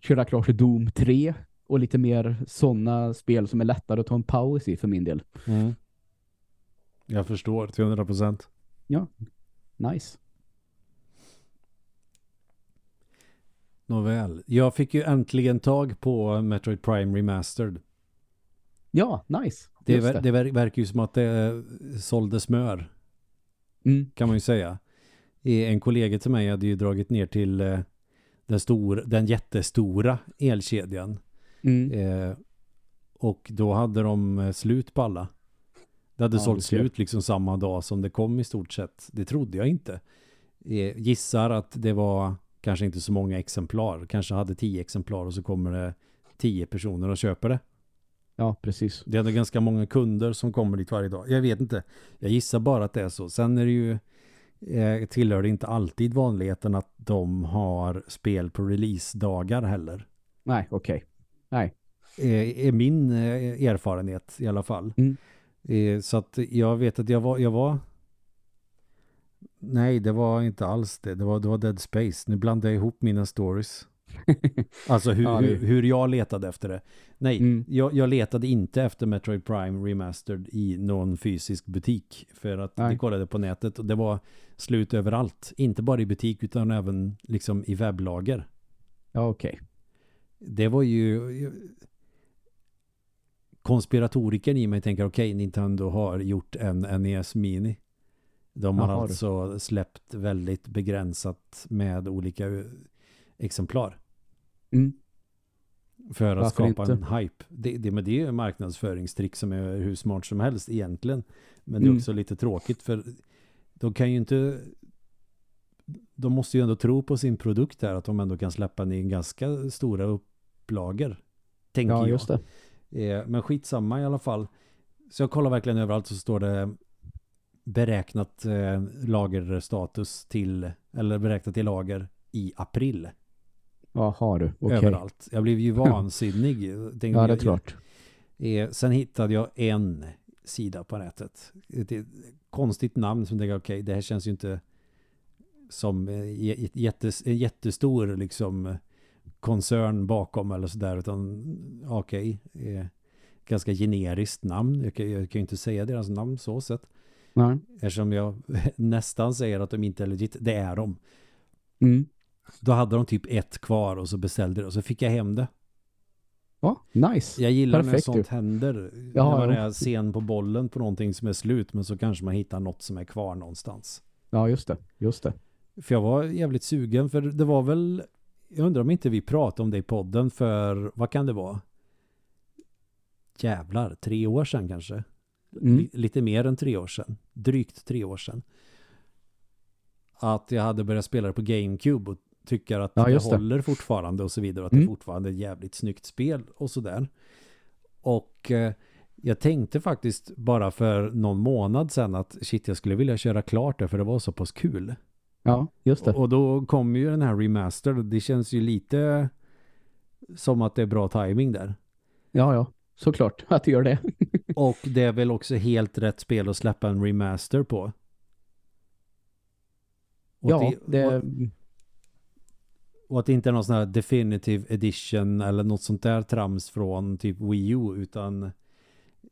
köra klart Doom 3 och lite mer sådana spel som är lättare att ta en paus i för min del. Mm. Jag förstår till 100 procent. Nice. Nåväl. Jag fick ju äntligen tag på Metroid Prime Remastered. Ja, nice. Det, ver- det ver- verkar ju som att det eh, sålde smör, Mm. kan man ju säga. En kollega till mig hade ju dragit ner till eh, den, stor, den jättestora elkedjan. Mm. Eh, och då hade de eh, slut på alla. Det hade Ja, sålt slut liksom samma dag som det kom i stort sett. Det trodde jag inte. Eh, gissar att det var kanske inte så många exemplar. Kanske hade tio exemplar och så kommer det tio personer och köper det. Ja, precis. Det är ändå ganska många kunder som kommer dit varje dag. Jag vet inte. Jag gissar bara att det är så. Sen är det ju eh, tillhör det inte alltid vanligheten att de har spel på releasedagar heller. Nej, okej. Nej. Eh, är min eh, erfarenhet i alla fall. Mm. Eh, så att jag vet att jag var, jag var Nej, det var inte alls det. Det var, det var Dead Space. Nu blandar jag ihop mina stories. <laughs> Alltså hur, Ja, det- hur, hur jag letade efter det. Nej, Mm. jag, jag letade inte efter Metroid Prime Remastered i någon fysisk butik. För att Nej. vi kollade på nätet och det var slut överallt. Inte bara i butik utan även liksom i webblager. Ja, okej. Det var ju konspiratoriken i mig tänker okej, Nintendo har gjort en NES Mini. De har Jaha, du. alltså släppt väldigt begränsat med olika exemplar. Mm. För att Varför skapa inte? en hype. Det, det, men det är ju en marknadsföringstrick som är hur smart som helst egentligen. Men det är Mm. också lite tråkigt för de kan ju inte de måste ju ändå tro på sin produkt här att de ändå kan släppa den i ganska stora upplagor. Tänker Ja, jag. just det. Eh, Men skitsamma i alla fall. Så jag kollar verkligen överallt så står det beräknat eh, lagerstatus till eller beräknat till lager i april. Jaha du, okej. Överallt. Jag blev ju <laughs> vansinnig. Tänkte, Ja, det är klart. Eh, sen hittade jag en sida på nätet. Ett, ett konstigt namn som tänkte okej, det här känns ju inte som eh, jättes, en jättestor liksom eh, koncern bakom eller sådär utan okej, eh, ganska generiskt namn. Jag kan, jag kan ju inte säga deras namn så sett. Nej. Eftersom jag <laughs> nästan säger att de inte är legit. Det är de. Mm. Då hade de typ ett kvar och så beställde det och så fick jag hem det. Ja, nice. Jag gillar Perfekt när sånt händer. Ja, när man är sen på bollen på någonting som är slut men så kanske man hittar något som är kvar någonstans. Ja, just det. Just det. För jag var jävligt sugen för det var väl jag undrar om inte vi pratade om det i podden för vad kan det vara? Jävlar, tre år sedan kanske. Mm. Li- lite mer än tre år sedan. Drygt tre år sedan. Att jag hade börjat spela det på GameCube och tycker att Ja, det håller fortfarande och så vidare. Att Mm. det fortfarande är ett jävligt snyggt spel och sådär. Och eh, jag tänkte faktiskt bara för någon månad sedan att shit jag skulle vilja köra klart det för det var så pass kul. Ja, just det. Och då kom ju den här remaster och det känns ju lite som att det är bra timing där. Ja, ja. Såklart att det gör det. <laughs> Och det är väl också helt rätt spel att släppa en remaster på. Och ja, det... och, och att det inte är någon sån här definitive edition eller något sånt där trams från typ Wii U utan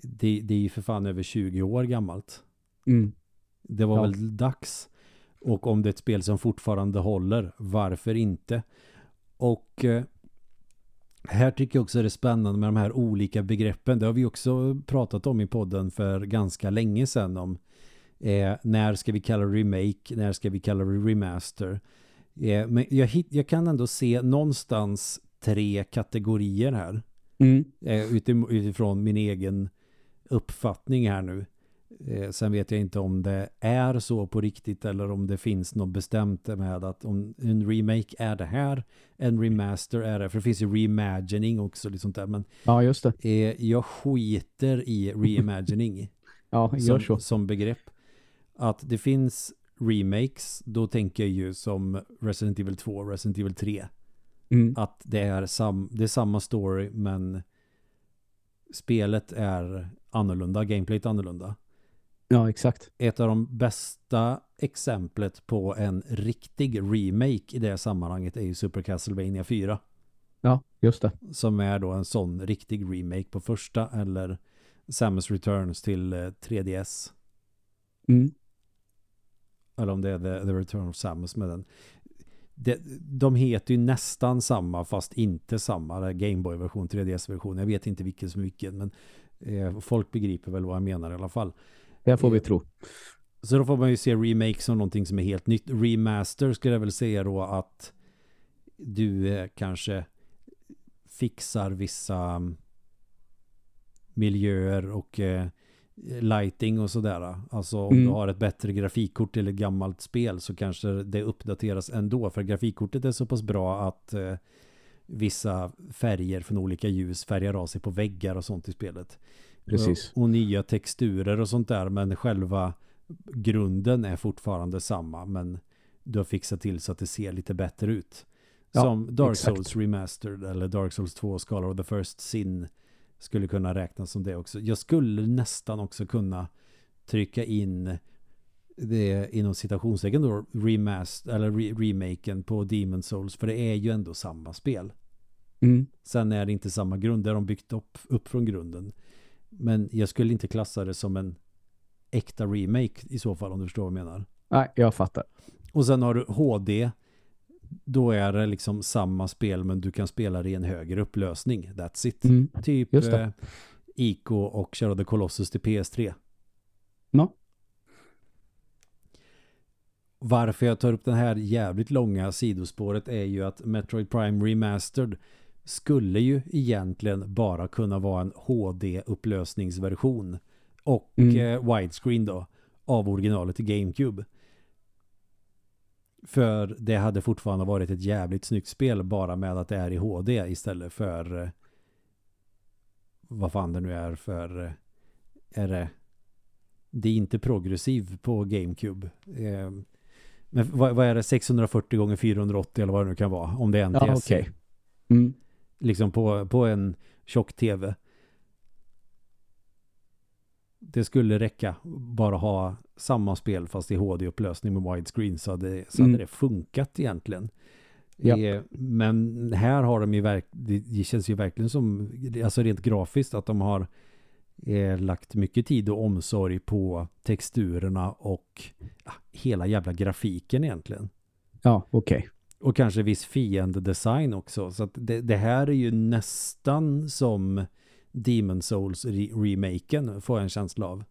det, det är ju för fan över 20 år gammalt. Mm. Det var Ja. väl dags. Och om det är ett spel som fortfarande håller, varför inte? Och eh, här tycker jag också det är spännande med de här olika begreppen. Det har vi också pratat om i podden för ganska länge sedan om eh, när ska vi kalla det remake, när ska vi kalla det remaster. Eh, men jag, hit, jag kan ändå se någonstans tre kategorier här Mm. eh, utifrån min egen uppfattning här nu. Eh, sen vet jag inte om det är så på riktigt eller om det finns något bestämt med att om en remake är det här, en remaster är det, för det finns ju reimagining också, liksom där, men Ja, just det. eh, jag skiter i reimagining <laughs> Ja, gör så. som, som begrepp. Att det finns remakes, då tänker jag ju som Resident Evil 2 och Resident Evil 3 Mm. att det är, sam, det är samma story men spelet är annorlunda, gameplayet är annorlunda. Ja, exakt. Ett av de bästa exemplet på en riktig remake i det sammanhanget är ju Super Castlevania 4 Ja, just det. som är då en sån riktig remake på första eller Samus Returns till eh, 3DS Mm. eller om det är The, The Return of Samus med den. Det, de heter ju nästan samma fast inte samma. Gameboy-version, 3DS-version. Jag vet inte vilken som vilken men eh, folk begriper väl vad jag menar i alla fall. Det får vi tro. Så då får man ju se remake som någonting som är helt nytt. Remaster skulle jag väl säga då att du eh, kanske fixar vissa mm, miljöer och eh, lighting och sådär. Alltså om Mm. du har ett bättre grafikkort till ett gammalt spel så kanske det uppdateras ändå. För grafikkortet är så pass bra att eh, vissa färger från olika ljus färgar av sig på väggar och sånt i spelet. Precis. Och, och nya texturer och sånt där. Men själva grunden är fortfarande samma. Men du har fixat till så att det ser lite bättre ut. Ja, Som Dark exakt. Souls Remastered eller Dark Souls 2 Scholar of the First Sin skulle kunna räknas som det också. Jag skulle nästan också kunna trycka in det inom citationstecken då remaster eller re remaken på Demon Souls för det är ju ändå samma spel. Mm. Sen är det inte samma grund, där de byggt upp, upp från grunden. Men jag skulle inte klassa det som en äkta remake i så fall om du förstår vad jag menar. Nej, jag fattar. Och sen har du HD. Då är det liksom samma spel men du kan spela det i en högre upplösning. That's it. Mm. Typ eh, Ico och Shadow of the Colossus till PS3. Ja. Varför jag tar upp den här jävligt långa sidospåret är ju att Metroid Prime Remastered skulle ju egentligen bara kunna vara en HD-upplösningsversion och Mm. eh, widescreen då av originalet i GameCube. För det hade fortfarande varit ett jävligt snyggt spel bara med att det är i HD istället för eh, vad fan det nu är för eh, är det det är inte progressiv på GameCube. Eh, men vad, vad är det 640 gånger 480 eller vad det nu kan vara om det är NTS. Ja, okej. Mm. Liksom på, på en tjock tv. Det skulle räcka bara ha samma spel fast i HD-upplösning med widescreen så hade, så hade Mm. det funkat egentligen. Ja. Eh, Men här har de ju verkligen, det, känns ju verkligen som, alltså rent grafiskt att de har eh, lagt mycket tid och omsorg på texturerna och ja, hela jävla grafiken egentligen. Ja, okej. Och kanske viss fiendedesign också. Så att det, det här är ju nästan som Demon Souls re- remaken får jag en känsla av.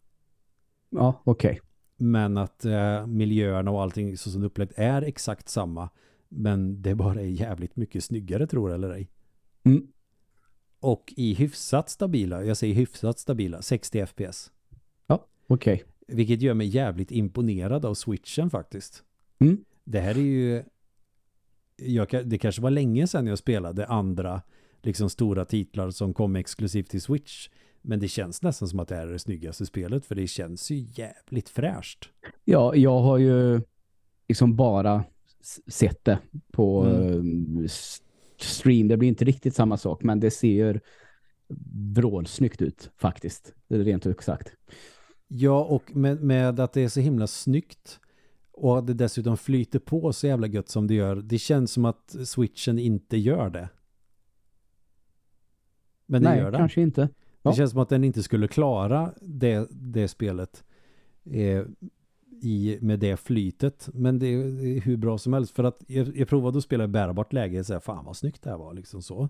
Ja, okej. Men att eh, miljöerna och allting så som det är exakt samma. Men det bara är jävligt mycket snyggare tror jag eller ej. Mm. Och i hyfsat stabila, jag säger hyfsat stabila, 60 FPS. Okej. Vilket gör mig jävligt imponerad av switchen faktiskt. Mm. Det här är ju jag, det kanske var länge sedan jag spelade andra liksom stora titlar som kom exklusivt till Switch. Men det känns nästan som att det här är det snyggaste spelet för det känns ju jävligt fräscht. Ja, jag har ju liksom bara sett det på Mm. eh, stream. Det blir inte riktigt samma sak, men det ser vrålsnyggt ut faktiskt. Rent ut sagt. Ja, och med, med att det är så himla snyggt och att det dessutom flyter på så jävla gött som det gör. Det känns som att Switchen inte gör det. Men det Nej, gör den. kanske inte. Ja. Det känns som att den inte skulle klara det, det spelet eh, i, med det flytet. Men det är, det är hur bra som helst. För att jag, jag provade att spela i bärbart läge och säga fan vad snyggt det här var liksom så.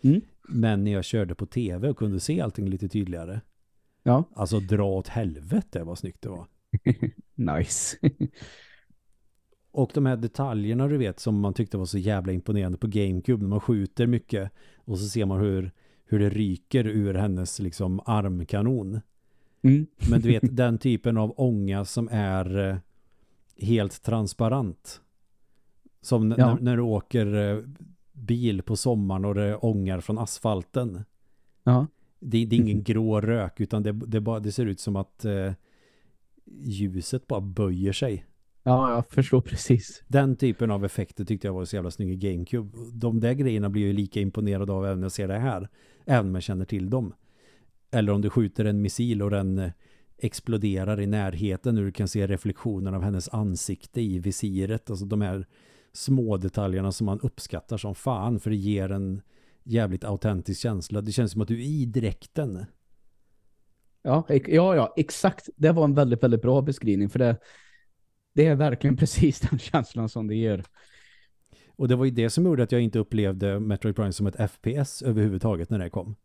Mm. Men när jag körde på tv och kunde se allting lite tydligare. Ja, Alltså dra åt helvete vad snyggt det var. <laughs> nice. Och de här detaljerna du vet som man tyckte var så jävla imponerande på GameCube när man skjuter mycket och så ser man hur, hur det ryker ur hennes liksom armkanon. Mm. Men du vet <laughs> den typen av ånga som är eh, helt transparent. Som Ja. när, när du åker eh, bil på sommaren och det ångar från asfalten. Ja. Det, det är ingen <laughs> grå rök utan det, det, bara, det ser ut som att eh, ljuset bara böjer sig. ja, jag förstår precis. Den typen av effekter tyckte jag var så jävla snygg i GameCube. De där grejerna blir jag ju lika imponerad av även när jag ser det här. Även om jag känner till dem. Eller om du skjuter en missil och den eh, exploderar i närheten och du kan se reflektionen av hennes ansikte i visiret. Alltså de här små detaljerna som man uppskattar som fan för det ger en jävligt autentisk känsla. Det känns som att du är i dräkten. Ja, ja, ja, exakt. Det var en väldigt, väldigt bra beskrivning för det, det är verkligen <laughs> precis den känslan som det ger. Och det var ju det som gjorde att jag inte upplevde Metroid Prime som ett FPS överhuvudtaget när det kom.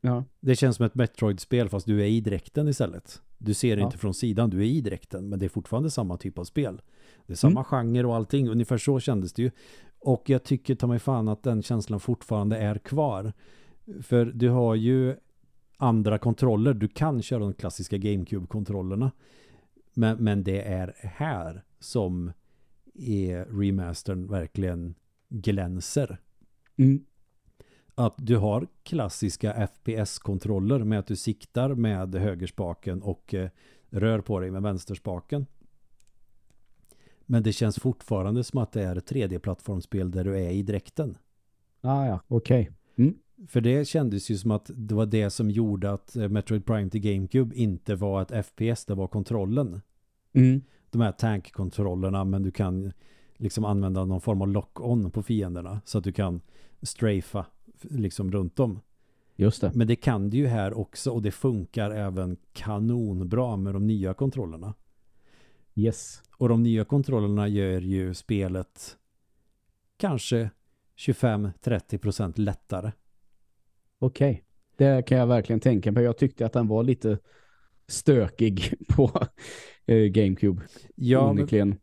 Ja, Det känns som ett Metroid-spel fast du är i dräkten istället. Du ser Ja. inte från sidan, du är i dräkten men det är fortfarande samma typ av spel. Det är samma Mm. genre och allting, ungefär så kändes det ju. Och jag tycker ta mig fan att den känslan fortfarande är kvar. För du har ju andra kontroller. Du kan köra de klassiska GameCube-kontrollerna. Men, men det är här som är remastern verkligen glänser. Mm. Att du har klassiska FPS-kontroller med att du siktar med högerspaken och eh, rör på dig med vänsterspaken. Men det känns fortfarande som att det är ett 3D-plattformsspel där du är i dräkten. Ah, ja, okej. Okay. För det kändes ju som att det var det som gjorde att eh, Metroid Prime till GameCube inte var ett FPS, det var kontrollen. Mm. De här tankkontrollerna, men du kan liksom använda någon form av lock-on på fienderna så att du kan strafa liksom runt dem. Just det. Men det kan du ju här också och det funkar även kanonbra med de nya kontrollerna. Yes. Och de nya kontrollerna gör ju spelet kanske 25-30% lättare. Okej. Okay. Det kan jag verkligen tänka mig. Jag tyckte att den var lite stökig <laughs> på eh, GameCube. Ja, men...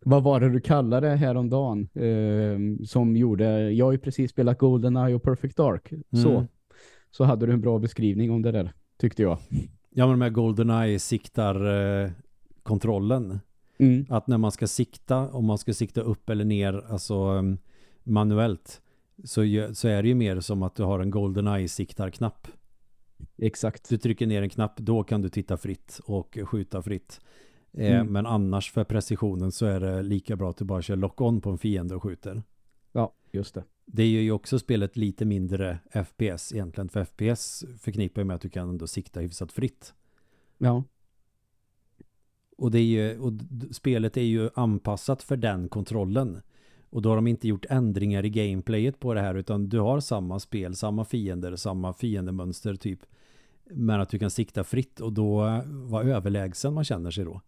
Vad var det du kallade häromdagen eh, som gjorde, jag har ju precis spelat GoldenEye och Perfect Dark. Mm. Så, så hade du en bra beskrivning om det där, tyckte jag. Ja, men med GoldenEye siktar eh, kontrollen. Mm. Att när man ska sikta, om man ska sikta upp eller ner, alltså um, manuellt, så, så är det ju mer som att du har en GoldenEye-siktarknapp. Exakt. Du trycker ner en knapp, då kan du titta fritt och skjuta fritt. Eh, mm. Men annars för precisionen så är det lika bra att du bara kör lock-on på en fiende och skjuter. Ja, just det. Det gör ju också spelet lite mindre FPS egentligen. För FPS förknippar med att du kan ändå sikta hyfsat fritt. Ja. Och, det är ju, och spelet är ju anpassat för den kontrollen. Och då har de inte gjort ändringar i gameplayet på det här utan du har samma spel, samma fiender, samma fiendemönster typ. Men att du kan sikta fritt och då var överlägsen man känner sig då.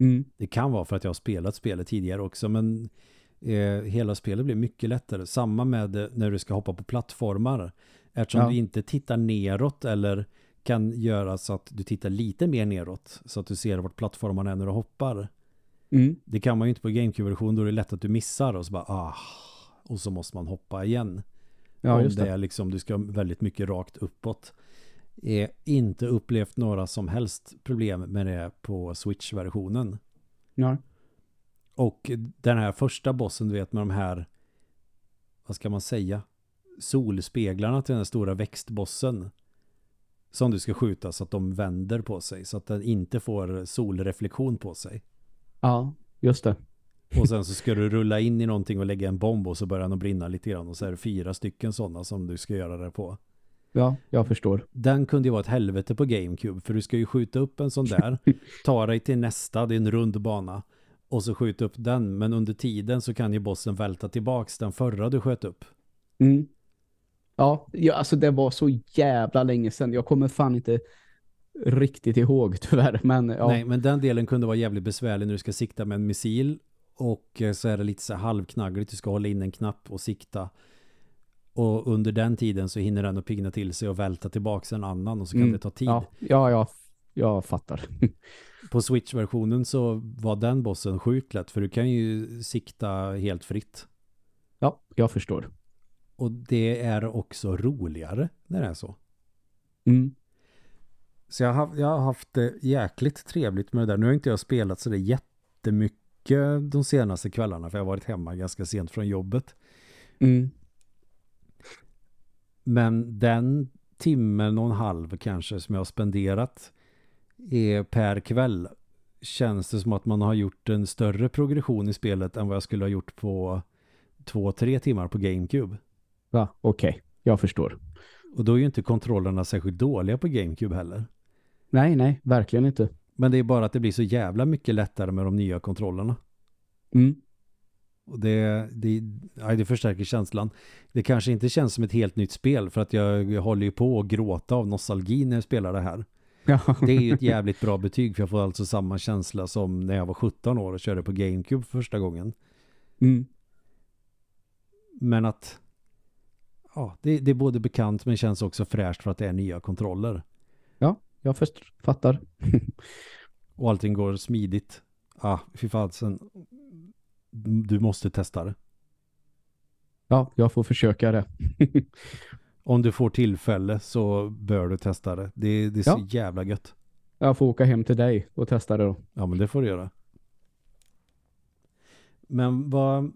Mm. Det kan vara för att jag har spelat spelet tidigare också men eh, hela spelet blir mycket lättare. Samma med eh, när du ska hoppa på plattformar. Eftersom ja. du inte tittar neråt eller kan göra så att du tittar lite mer neråt så att du ser vart plattformarna är när du hoppar. Mm. Det kan man ju inte på GameCube-version då är det lätt att du missar och så bara ah, och så måste man hoppa igen. Ja, Om just det. det är liksom, du ska väldigt mycket rakt uppåt. Är inte upplevt några som helst problem med det på Switch-versionen. Ja. Och den här första bossen, du vet med de här, vad ska man säga, solspeglarna till den stora växtbossen som du ska skjuta så att de vänder på sig så att den inte får solreflektion på sig. Ja, just det. Och sen så ska du rulla in i någonting och lägga en bomb och så börjar den brinna lite grann och så är det fyra stycken sådana som du ska göra det på. Ja, jag förstår. Den kunde ju vara ett helvete på GameCube för du ska ju skjuta upp en sån där, <laughs> ta dig till nästa, det är en rund bana och så skjuta upp den. Men under tiden så kan ju bossen välta tillbaks den förra du sköt upp. Mm. Ja, ja, alltså det var så jävla länge sedan. Jag kommer fan inte riktigt ihåg tyvärr. Men, ja. Nej, men den delen kunde vara jävligt besvärlig när du ska sikta med en missil och eh, så är det lite så halvknaggligt. Du ska hålla in en knapp och sikta. Och under den tiden så hinner den att pigna till sig och välta tillbaka en annan och så kan mm. det ta tid. Ja, ja, ja jag fattar. På Switch-versionen så var den bossen sjukt lätt för du kan ju sikta helt fritt. Ja, jag förstår. Och det är också roligare när det är så. Mm. Så jag har, jag har haft det jäkligt trevligt med det där. Nu har inte jag spelat så det jättemycket de senaste kvällarna för jag har varit hemma ganska sent från jobbet. Mm. Men den timmen och en halv kanske som jag har spenderat är per kväll känns det som att man har gjort en större progression i spelet än vad jag skulle ha gjort på två, tre timmar på GameCube. Va, okej. Okay. Jag förstår. Och då är ju inte kontrollerna särskilt dåliga på GameCube heller. Nej, nej, verkligen inte. Men det är bara att det blir så jävla mycket lättare med de nya kontrollerna. Mm. Och det, det, ja, det förstärker känslan. Det kanske inte känns som ett helt nytt spel för att jag, jag håller ju på att gråta av nostalgi när jag spelar det här. Ja. Det är ju ett <laughs> jävligt bra betyg för jag får alltså samma känsla som när jag var 17 år och körde på GameCube för första gången. Mm. Men att ja, det, det, är både bekant men känns också fräscht för att det är nya kontroller. Ja, jag först fattar. <laughs> och allting går smidigt. Ah, fy fasen. Du måste testa det. Ja, jag får försöka det. <laughs> Om du får tillfälle så bör du testa det. Det, det är så Ja. jävla gött. Jag får åka hem till dig och testa det då. Ja, men det får du göra. Men vad...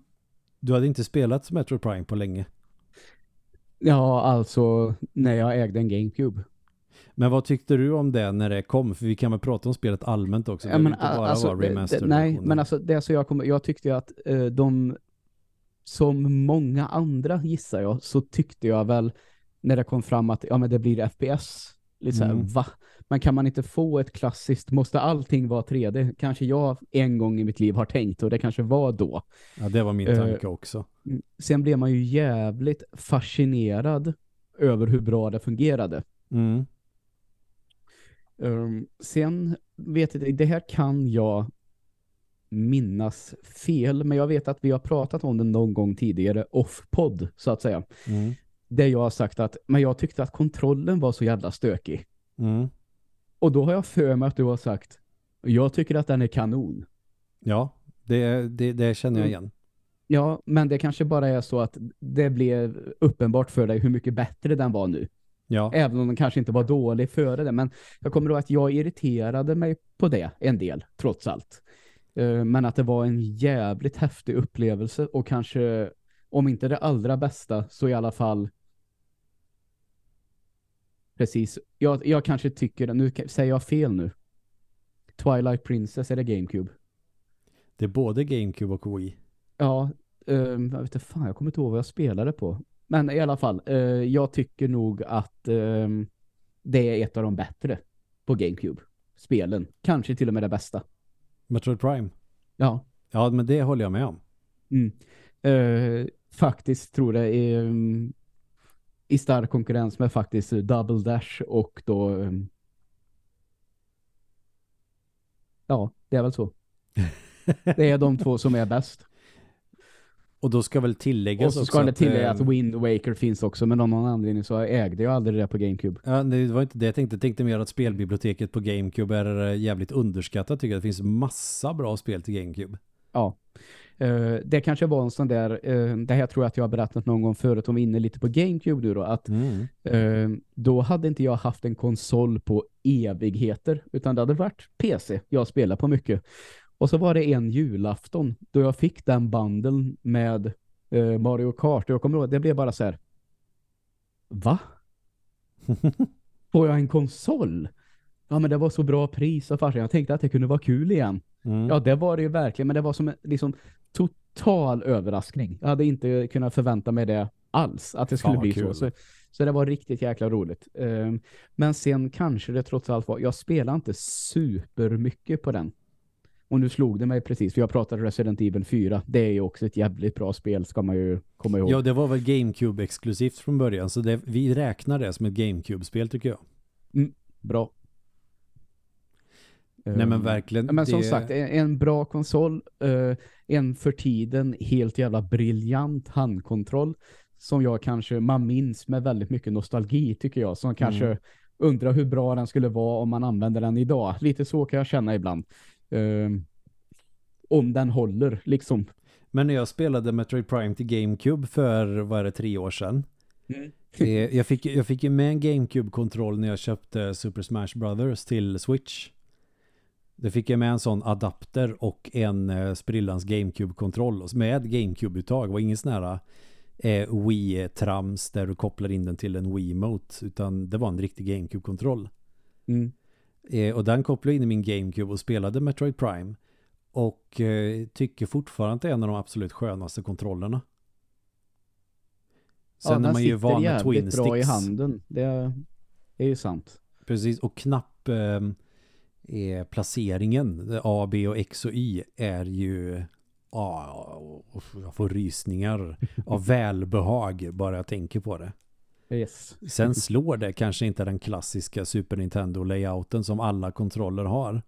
Du hade inte spelat Metro Prime på länge. Ja, alltså när jag ägde en GameCube. Men vad tyckte du om det när det kom? För vi kan väl prata om spelet allmänt också. Ja, men, inte bara alltså, remaster nej, men alltså det så jag kommer, jag tyckte ju att eh, de som många andra gissar jag så tyckte jag väl när det kom fram att ja men det blir FPS. Lite så här, Mm. va? Men kan man inte få ett klassiskt, måste allting vara 3D? Kanske jag en gång i mitt liv har tänkt och det kanske var då. Ja, det var min Eh, tanke också. Mm. Sen blev man ju jävligt fascinerad över hur bra det fungerade. Mm. Um, sen vet jag, det här kan jag minnas fel, men jag vet att vi har pratat om det någon gång tidigare off-podd så att säga. Mm. Där jag har sagt att, men jag tyckte att kontrollen var så jävla stökig. Mm. Och då har jag för mig att du har sagt, jag tycker att den är kanon. Ja, det, det, det känner jag Mm. igen. Ja, men det kanske bara är så att det blev uppenbart för dig hur mycket bättre den var nu. Ja, Även om den kanske inte var dålig före det. Men jag kommer ihåg att jag irriterade mig på det en del, trots allt. Eh, Men att det var en jävligt häftig upplevelse och kanske, om inte det allra bästa, så i alla fall Precis. Jag, jag kanske tycker, nu säger jag fel nu. Twilight Princess, det GameCube? det är både GameCube och Wii. Ja, ehm, jag vet inte fan, jag kommer inte ihåg vad jag spelade på. Men i alla fall, eh, jag tycker nog att ehm, det är ett av de bättre på GameCube. Spelen. Kanske till och med det bästa. Metroid Prime. Ja. Ja, men det håller jag med om. Mm. Eh, faktiskt tror det är mm, i stark konkurrens med faktiskt eh, Double Dash och då ehm, ja, det är väl så. <laughs> Det är de två som är bäst. Och då ska väl tilläggas Och så också ska det att, tilläggas eh, att Wind Waker finns också, men av någon anledning så ägde jag aldrig det på GameCube. Ja, det var inte det jag tänkte. Jag tänkte mer att spelbiblioteket på GameCube är eh, jävligt underskattat. Tycker jag. Det finns massa bra spel till GameCube. Ja. Eh, det kanske var en sån där, eh, det här tror jag att jag har berättat någon gång förut om vi är inne lite på GameCube nu då, att Mm. eh, då hade inte jag haft en konsol på evigheter, utan det hade varit PC jag spelar på mycket. Och så var det en julafton då jag fick den banden med eh, Mario Kart. Och jag kommer ihåg, det blev bara så här. Va? <laughs> Får jag en konsol? Ja men det var så bra pris och farsan. Jag tänkte att det kunde vara kul igen. Mm. Ja det var det ju verkligen. Men det var som en liksom, total överraskning. Jag hade inte kunnat förvänta mig det alls. Att det skulle vad bli kul. så. så. Så det var riktigt jäkla roligt. Ehm, men sen kanske det trots allt var, jag spelade inte super mycket på den. Och nu slog det mig precis, för jag pratade Resident Evil 4. Det är ju också ett jävligt bra spel, ska man ju komma ihåg. Ja, det var väl GameCube-exklusivt från början. Så det, vi räknar det som ett GameCube-spel tycker jag. Bra. Nej men Ehm, verkligen. Men som det- sagt, en, en bra konsol, eh, en för tiden helt jävla briljant handkontroll som jag kanske, man minns med väldigt mycket nostalgi tycker jag, som kanske Mm. undrar hur bra den skulle vara om man använder den idag. Lite så kan jag känna ibland. Ehm, om den håller, liksom. Men när jag spelade Metroid Prime till GameCube för, vad är det, tre år sedan. Eh, jag, fick, jag fick ju med en GameCube-kontroll när jag köpte Super Smash Brothers till Switch. Det fick jag med en sån adapter och en eh, sprillans GameCube-kontroll med GameCube-uttag. Det var ingen sån här eh, Wii-trams där du kopplar in den till en Wii-mote utan det var en riktig GameCube-kontroll. Mm. Eh, och den kopplade in i min GameCube och spelade Metroid Prime. Och eh, tycker fortfarande att det är en av de absolut skönaste kontrollerna. Sen ja, är man ju van med Twin bra i Sticks. handen. Det är, ju sant. Precis, och knapp eh, eh, placeringen, A, B och X och Y är ju ah, jag får rysningar av <laughs> välbehag bara jag tänker på det. Yes. Sen slår det kanske inte den klassiska Super Nintendo-layouten som alla kontroller har.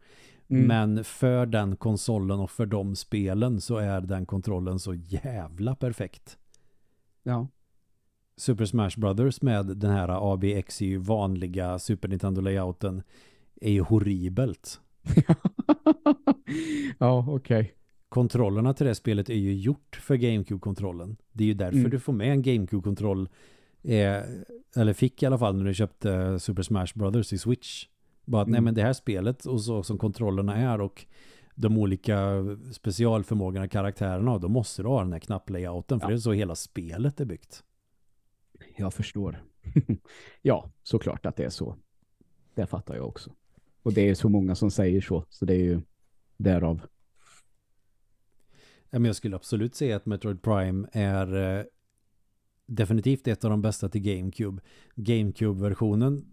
Mm. Men för den konsolen och för de spelen så är den kontrollen så jävla perfekt. Ja. Super Smash Brothers med den här ABXY vanliga Super Nintendo-layouten är ju horribelt. <laughs> ja, okej. Kontrollerna till det spelet är ju gjort för GameCube-kontrollen. Det är ju därför Mm. du får med en GameCube-kontroll Eh, eller fick i alla fall när du köpte Super Smash Brothers i Switch. Bara att Mm. nej men det här spelet och så som kontrollerna är och de olika specialförmågorna karaktärerna då måste du ha den här knapplayouten för Ja. det är så hela spelet är byggt. Jag förstår. <laughs> ja, såklart att det är så. Det fattar jag också. Och det är så många som säger så. Så det är ju därav. Ja, men jag skulle absolut säga att Metroid Prime är eh, definitivt ett av de bästa till GameCube. GameCube-versionen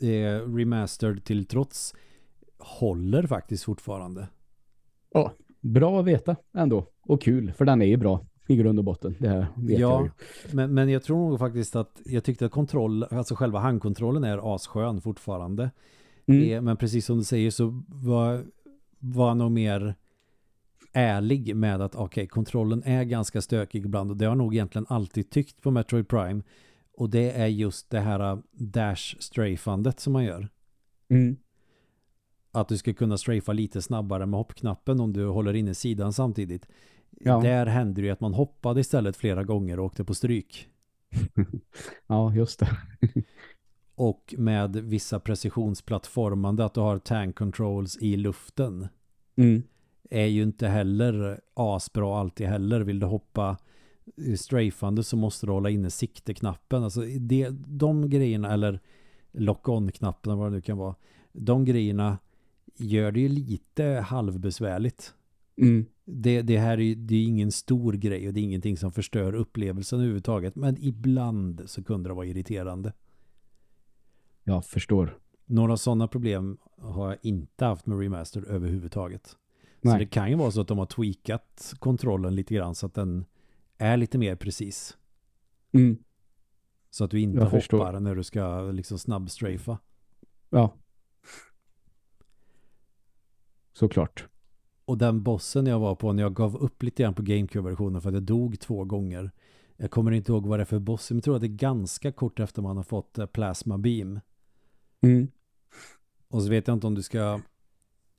eh, remastered till trots håller faktiskt fortfarande. Bra att veta ändå. Och kul, för den är ju bra i grund och botten. Det här vet Ja. jag ju. Men, men jag tror nog faktiskt att jag tyckte att kontroll, alltså själva handkontrollen är asskön fortfarande. Mm. Eh, Men precis som du säger så var, var nog mer ärlig med att okej, kontrollen är ganska stökig ibland och det har nog egentligen alltid tyckt på Metroid Prime. Och det är just det här uh, dash-strafandet som man gör. Mm. Att du ska kunna strafa lite snabbare med hoppknappen om du håller inne sidan samtidigt. Ja. Där händer det ju att man hoppade istället flera gånger och åkte på stryk. <laughs> Ja, just det. <laughs> Och med vissa precisionsplattformande, att du har tank controls i luften. Mm. Är ju inte heller asbra alltid heller. Vill du hoppa strafande så måste du hålla inne sikteknappen. Alltså det, de grejerna, eller lock-on-knappen vad det nu kan vara. De grejerna gör det ju lite halvbesvärligt. Mm. Det, det här är ju det är ingen stor grej och det är ingenting som förstör upplevelsen överhuvudtaget. Men ibland så kunde det vara irriterande. Jag förstår. Några sådana problem har jag inte haft med remaster överhuvudtaget. Så Nej. det kan ju vara så att de har tweakat kontrollen lite grann så att den är lite mer precis. Mm. Så att du inte Jag förstår. hoppar när du ska liksom snabbstrafa. Ja. Såklart. Och den bossen jag var på när jag gav upp lite grann på GameCube-versionen för att jag dog två gånger. Jag kommer inte ihåg vad det är för boss, men jag tror att det är ganska kort efter man har fått eh, Plasma Beam. Mm. Och så vet jag inte om du ska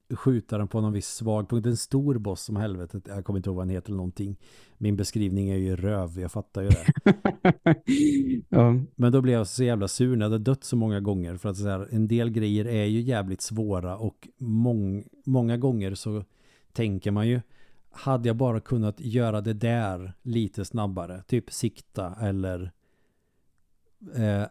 skjuta den på någon viss svag punkt. En stor boss som helvetet. Jag kommer inte ihåg vad den heter eller någonting. Min beskrivning är ju röv, jag fattar ju det. <laughs> ja. Men då blev jag så jävla sur när jag hade dött så många gånger. För att så här, en del grejer är ju jävligt svåra och mång, många gånger så tänker man ju hade jag bara kunnat göra det där lite snabbare, typ sikta eller eh,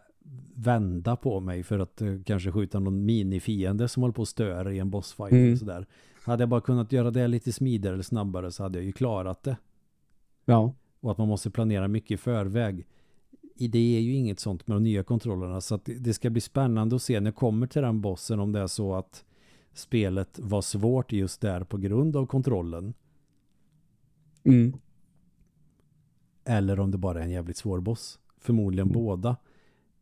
vända på mig för att eh, kanske skjuta någon minifiende som håller på att störa i en bossfight Mm. eller sådär. Hade jag bara kunnat göra det lite smidigare eller snabbare så hade jag ju klarat det. ja. Och att man måste planera mycket i förväg. I det är ju inget sånt med de nya kontrollerna så att det- det ska bli spännande att se när jag kommer till den bossen om det är så att spelet var svårt just där på grund av kontrollen Mm. eller om det bara är en jävligt svår boss. Förmodligen Mm. båda.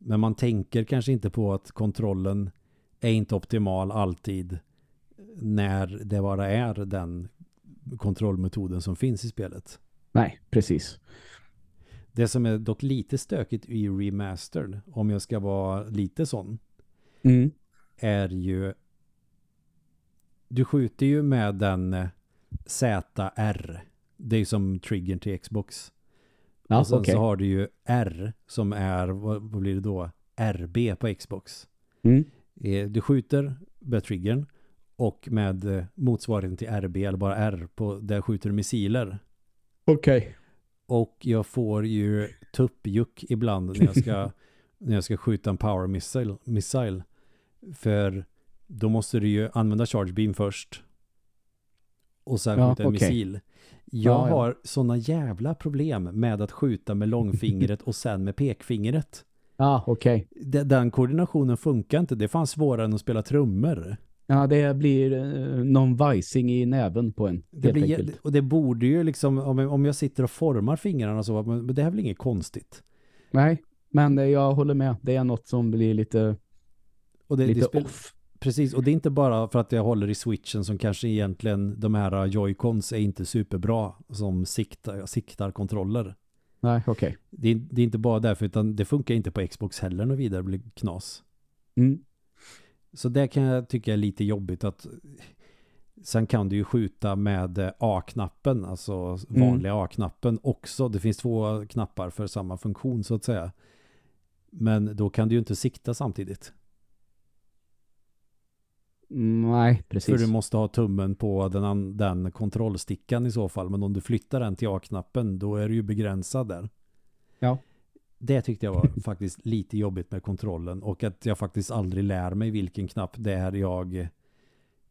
Men man tänker kanske inte på att kontrollen är inte optimal alltid när det bara är den kontrollmetoden som finns i spelet. Nej, precis. Det som är dock lite stökigt i remastered, om jag ska vara lite sån, Mm. är ju du skjuter ju med den eh, ZR. Det är ju som triggern till Xbox. Ja, och sen okej. så har du ju R som är, vad, vad blir det då? RB på Xbox. Mm. Eh, Du skjuter med triggern och med eh, motsvarigheten till RB eller bara R på där skjuter du missiler. Okej. Och jag får ju tuppjuck ibland när jag ska, <laughs> när jag ska skjuta en power missile, missile. För då måste du ju använda charge beam först. Och sen Ja, skjuta en okej. missil. Jag Ja, ja. har sådana jävla problem med att skjuta med långfingret och sen med pekfingret. Ja, okej. De- Den koordinationen funkar inte. Det fanns svårare än att spela trummor. Ja, det blir eh, någon vajsing i näven på en. Det blir, och det borde ju liksom, om, om jag sitter och formar fingrarna så, men det här är väl inget konstigt. Nej, men jag håller med. Det är något som blir lite, Och det, lite det spel, off. Precis, och det är inte bara för att jag håller i switchen som kanske egentligen de här joycons är inte superbra som siktar, siktar kontroller. Nej, okej. Det är, det är inte bara därför utan det funkar inte på Xbox heller något vidare, det blir knas. Mm. Så det kan jag tycka är lite jobbigt att sen kan du ju skjuta med eh, A-knappen, alltså vanliga A-knappen också. Det finns två knappar för samma funktion så att säga. Men då kan du ju inte sikta samtidigt. Nej, precis. För du måste ha tummen på den, den kontrollstickan i så fall. Men om du flyttar den till A-knappen då är du ju begränsad där. Ja. Det tyckte jag var <laughs> faktiskt lite jobbigt med kontrollen. Och att jag faktiskt aldrig lär mig vilken knapp det är jag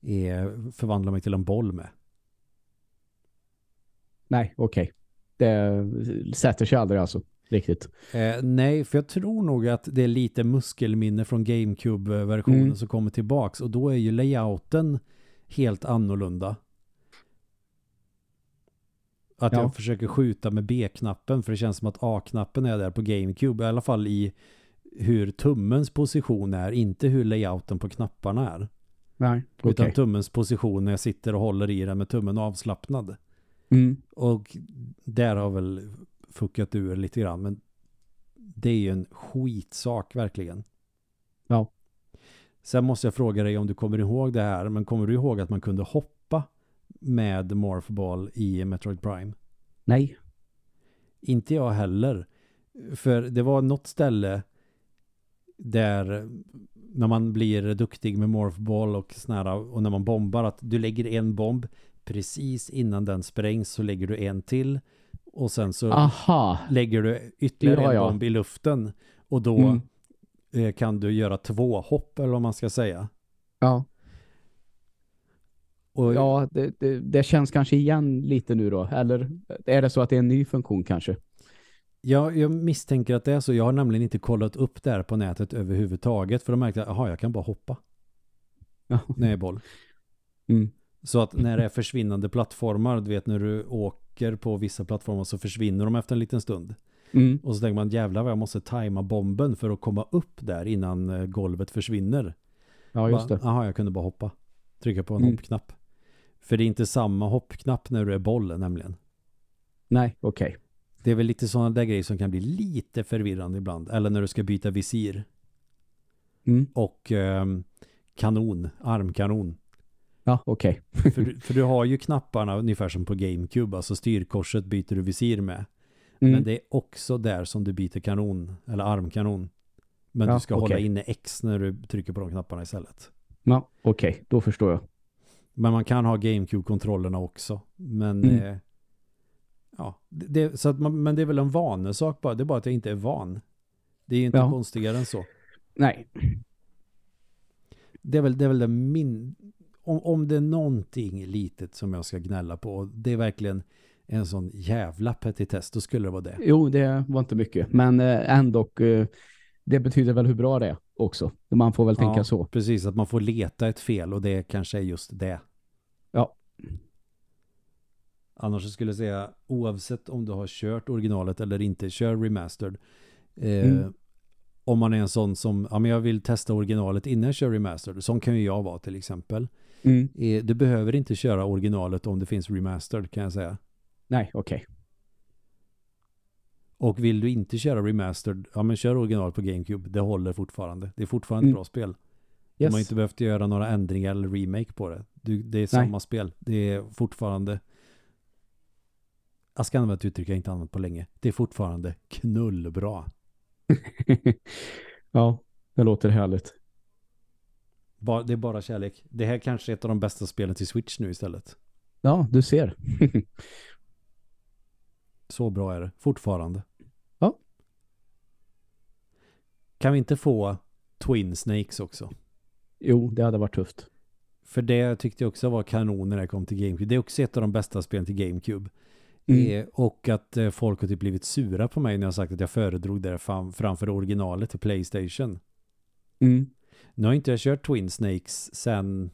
är, förvandlar mig till en boll med. Nej, okej. Det sätter sig aldrig alltså. Riktigt. Eh, nej, för jag tror nog att det är lite muskelminne från GameCube-versionen Mm. som kommer tillbaks. Och då är ju layouten helt annorlunda. Att Ja. jag försöker skjuta med B-knappen för det känns som att A-knappen är där på GameCube. I alla fall i hur tummens position är, inte hur layouten på knapparna är. Nej, okej. Utan tummens position när jag sitter och håller i den med tummen avslappnad. Mm. Och där har väl fuckat ur lite grann. Men det är ju en skitsak verkligen. Ja. Sen måste jag fråga dig om du kommer ihåg det här. Men kommer du ihåg att man kunde hoppa med Morphball i Metroid Prime? Nej. Inte jag heller. För det var något ställe där när man blir duktig med Morphball och snära och när man bombar att du lägger en bomb precis innan den sprängs så lägger du en till och sen så Aha. lägger du ytterligare Ja, en ja. bomb i luften och då Mm. eh, kan du göra två hopp eller vad man ska säga. Ja. Och Ja, det, det, det känns kanske igen lite nu då. Eller är det så att det är en ny funktion kanske? jag, jag misstänker att det är så. Jag har nämligen inte kollat upp det här på nätet överhuvudtaget för då märkte att jag kan bara hoppa Ja. när jag är boll. Mm. Så att när det är försvinnande plattformar, du vet när du åker på vissa plattformar så försvinner de efter en liten stund. Mm. Och så tänker man jävlar vad jag måste tajma bomben för att komma upp där innan eh, golvet försvinner. Ja, just det. Jaha, jag kunde bara hoppa. Trycka på en Mm. hoppknapp. För det är inte samma hoppknapp när du är boll nämligen. Nej, okej. Det är väl lite sådana där grejer som kan bli lite förvirrande ibland. Eller när du ska byta visir. Mm. Och ehm, kanon, armkanon. Ja, okej. För, du- för du har ju knapparna ungefär som på GameCube. Alltså styrkorset byter du visir med. Mm. Men det är också där som du byter kanon. Eller armkanon. Men Ja, du ska hålla okej. inne X när du trycker på de knapparna istället. Ja, okej. Då förstår jag. Men man kan ha GameCube-kontrollerna också. Men Mm. eh, ja, det, så att man, men det är väl en vanesak bara. Det är bara att jag inte är van. Det är ju inte Ja. konstigare än så. Nej. Det är väl det, är väl det min... Om, om det är någonting litet som jag ska gnälla på. Det är verkligen en sån jävla petitess. Då skulle det vara det. Jo, det var inte mycket. Men eh, ändå, eh, det betyder väl hur bra det är också. Man får väl tänka Ja, så. Precis, att man får leta ett fel och det kanske är just det. Ja. Annars skulle jag säga oavsett om du har kört originalet eller inte, kör remastered. Eh, Mm. Om man är en sån som, ja men jag vill testa originalet innan jag kör remastered. Sån kan ju jag vara till exempel. Mm. Du behöver inte köra originalet om det finns remastered kan jag säga. Nej, okej. Och vill du inte köra remastered, ja men kör original på GameCube. Det håller fortfarande. Det är fortfarande ett Mm. bra spel. De Yes. har inte behövt göra några ändringar eller remake på det. Du, det är samma spel. Det är fortfarande jag ska använda ett uttryck jag inte använt på länge. Det är fortfarande knullbra. <laughs> ja, det låter härligt. Bara, det är bara kärlek. Det här kanske är ett av de bästa spelen till Switch nu istället. Ja, du ser. <laughs> Så bra är det. Fortfarande. Ja. Kan vi inte få Twin Snakes också? jo, det hade varit tufft. För det tyckte jag också var kanon när det kom till GameCube. Det är också ett av de bästa spelen till GameCube. Mm. Eh, och att eh, folk har typ blivit sura på mig när jag sagt att jag föredrog det fram, framför originalet till Playstation. Mm. Nu har inte jag kört Twin Snakes sen...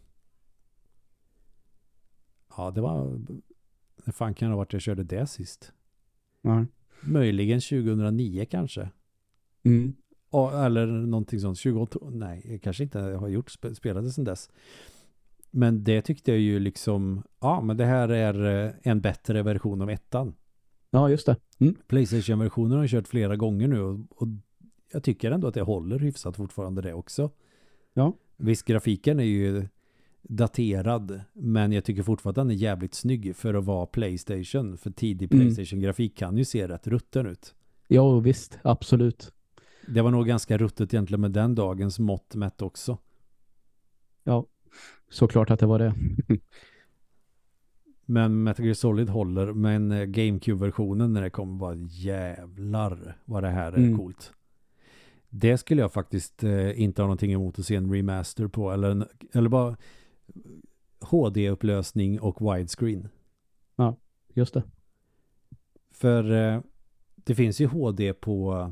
Ja, det var... När fan kan det ha varit jag körde det sist? Ja. Möjligen 2009 kanske. Mm. Eller någonting sånt. 28, nej, jag kanske inte har gjort sp- spelade sedan dess. Men det tyckte jag ju liksom, ja men det här är eh, en bättre version av ettan. ja, just det. Mm. Playstation-versionen har jag kört flera gånger nu och, och jag tycker ändå att det håller hyfsat fortfarande det också. Ja. Visst, grafiken är ju daterad, men jag tycker fortfarande att den är jävligt snygg för att vara Playstation. För tidig Mm. Playstation-grafik kan ju se rätt rutten ut. Ja, visst. Absolut. Det var nog ganska ruttet egentligen med den dagens mått mätt också. Ja, såklart att det var det. <laughs> Men Metal Gear Solid håller, men eh, GameCube-versionen när det kommer bara jävlar vad det här är Mm. coolt. Det skulle jag faktiskt eh, inte ha någonting emot att se en remaster på. Eller, en, eller bara HD-upplösning och widescreen. Just det. För eh, det finns ju HD på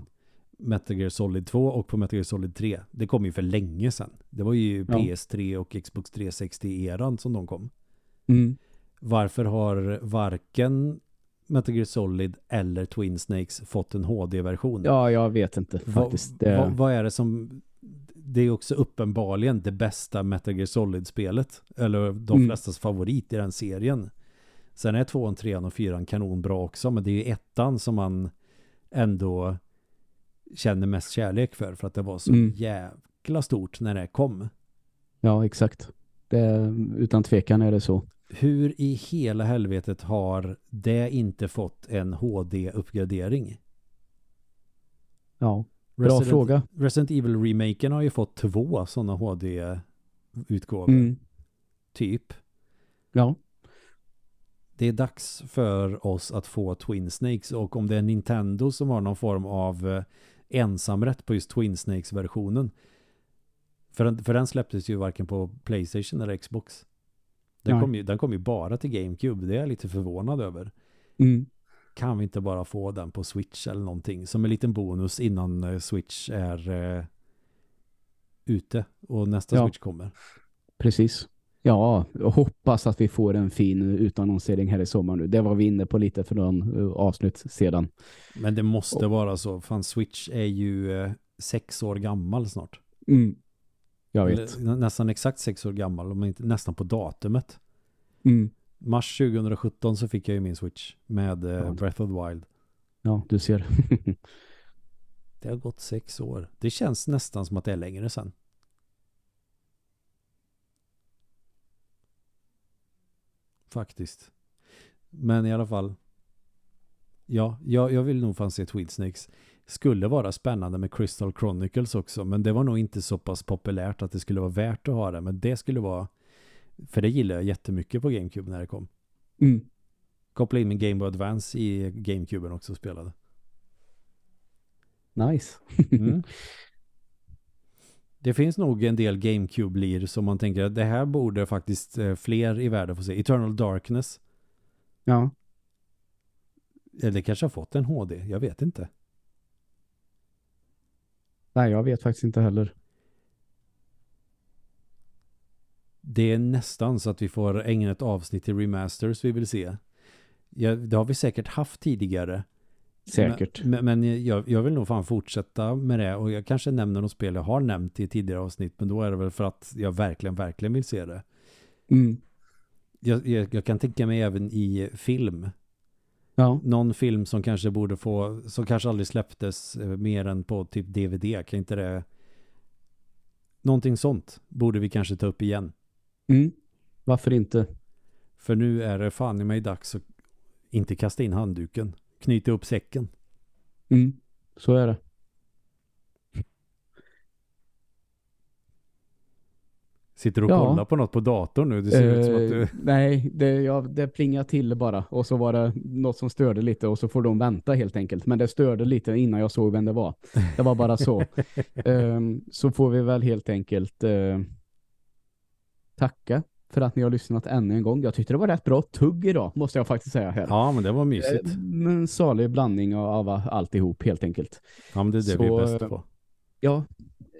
Metal Gear Solid 2 och på Metal Gear Solid 3. Det kom ju för länge sedan. Det var ju Ja. PS3 och Xbox 360-eran som de kom. Mm. Varför har varken Metal Gear Solid eller Twin Snakes fått en HD-version? Ja, jag vet inte Va- faktiskt. Det, va- vad är det som... Det är också uppenbarligen det bästa Metal Gear Solid-spelet. Eller de Mm. flestas favorit i den serien. Sen är tvåan, trean och fyran kanonbra också. Men det är ju ettan som man ändå känner mest kärlek för. För att det var så Mm. jäkla stort när det kom. ja, exakt. Det, utan tvekan är det så. Hur i hela helvetet har det inte fått en HD-uppgradering? Ja, bra fråga. Resident Evil-remaken har ju fått två sådana HD-utgåvor. Mm. Typ. Ja, Det är dags för oss att få Twin Snakes och om det är Nintendo som har någon form av eh, ensamrätt på just Twin Snakes-versionen. För, för den släpptes ju varken på Playstation eller Xbox. Den kom, ju, den kom ju bara till GameCube. Det är jag lite förvånad över. mm. Kan vi inte bara få den på Switch eller någonting som en liten bonus innan eh, Switch är eh, ute och nästa Ja. Switch kommer. precis. Ja, hoppas att vi får en fin utannonsering här i sommar nu. Det var vi inne på lite för någon eh, avsnitt sedan. Men det måste vara så. Fan, Switch är ju eh, sex år gammal snart. Mm. Jag vet. Nästan exakt sex år gammal, om inte nästan på datumet. Mm. Mars 2017 så fick jag ju min Switch med eh, Ja. Breath of the Wild. Ja, du ser. <laughs> Det har gått sex år. Det känns nästan som att det är längre sen. Faktiskt. Men i alla fall. Ja, jag, jag vill nog fan se Tweed Snakes. Skulle vara spännande med Crystal Chronicles också. Men det var nog inte så pass populärt att det skulle vara värt att ha det. Men det skulle vara... För det gillar jag jättemycket på GameCube när det kom. Mm. Koppla in min Game Boy Advance i GameCuben också och spelade. Nice. <laughs> Mm. Det finns nog en del GameCube-lir som man tänker att det här borde faktiskt eh, fler i världen få se. Eternal Darkness. Ja. Eller kanske har fått en HD, jag vet inte. Nej, jag vet faktiskt inte heller. Det är nästan så att vi får ägna ett avsnitt till remasters vi vill se. Ja, det har vi säkert haft tidigare. Säkert. Men, men, jag, jag vill nog fan fortsätta med det och jag kanske nämner något spel jag har nämnt i tidigare avsnitt men då är det väl för att jag verkligen, verkligen vill se det. Mm. Jag, jag, jag kan tänka mig även i film. Ja. Någon film som kanske borde få, som kanske aldrig släpptes eh, mer än på typ DVD, kan inte det någonting sånt borde vi kanske ta upp igen. Mm. Varför inte? För nu är det fan i mig dags att inte kasta in handduken, knyta upp säcken. Mm. Så är det. Sitter och Ja. kollar på något på datorn nu, det ser ut som att du... Eh, Nej, det, ja, det plingar till bara. Och så var det något som störde lite och så får de vänta helt enkelt. Men det störde lite innan jag såg vem det var. Det var bara så. <laughs> Ehm, så får vi väl helt enkelt eh, tacka för att ni har lyssnat ännu en gång. Jag tyckte det var rätt bra tugg idag, måste jag faktiskt säga här. Ja, men det var mysigt. Eh, En salig blandning av, alltihop helt enkelt. Ja, men det är det vi är så, bäst eh, på. Ja,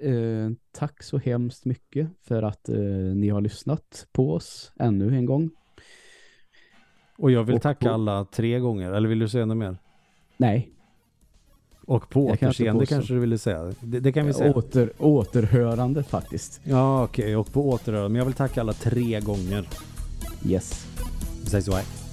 eh, tack så hemskt mycket för att eh, ni har lyssnat på oss ännu en gång. Och jag vill och tacka på- alla tre gånger, eller vill du säga något mer? Nej, Och på kan återseende påstå. kanske du ville säga. Det, det kan vi säga. Åter, återhörande faktiskt. Ja, okej. Och på återhörande. Men jag vill tacka alla tre gånger. Yes. Vi säger så här.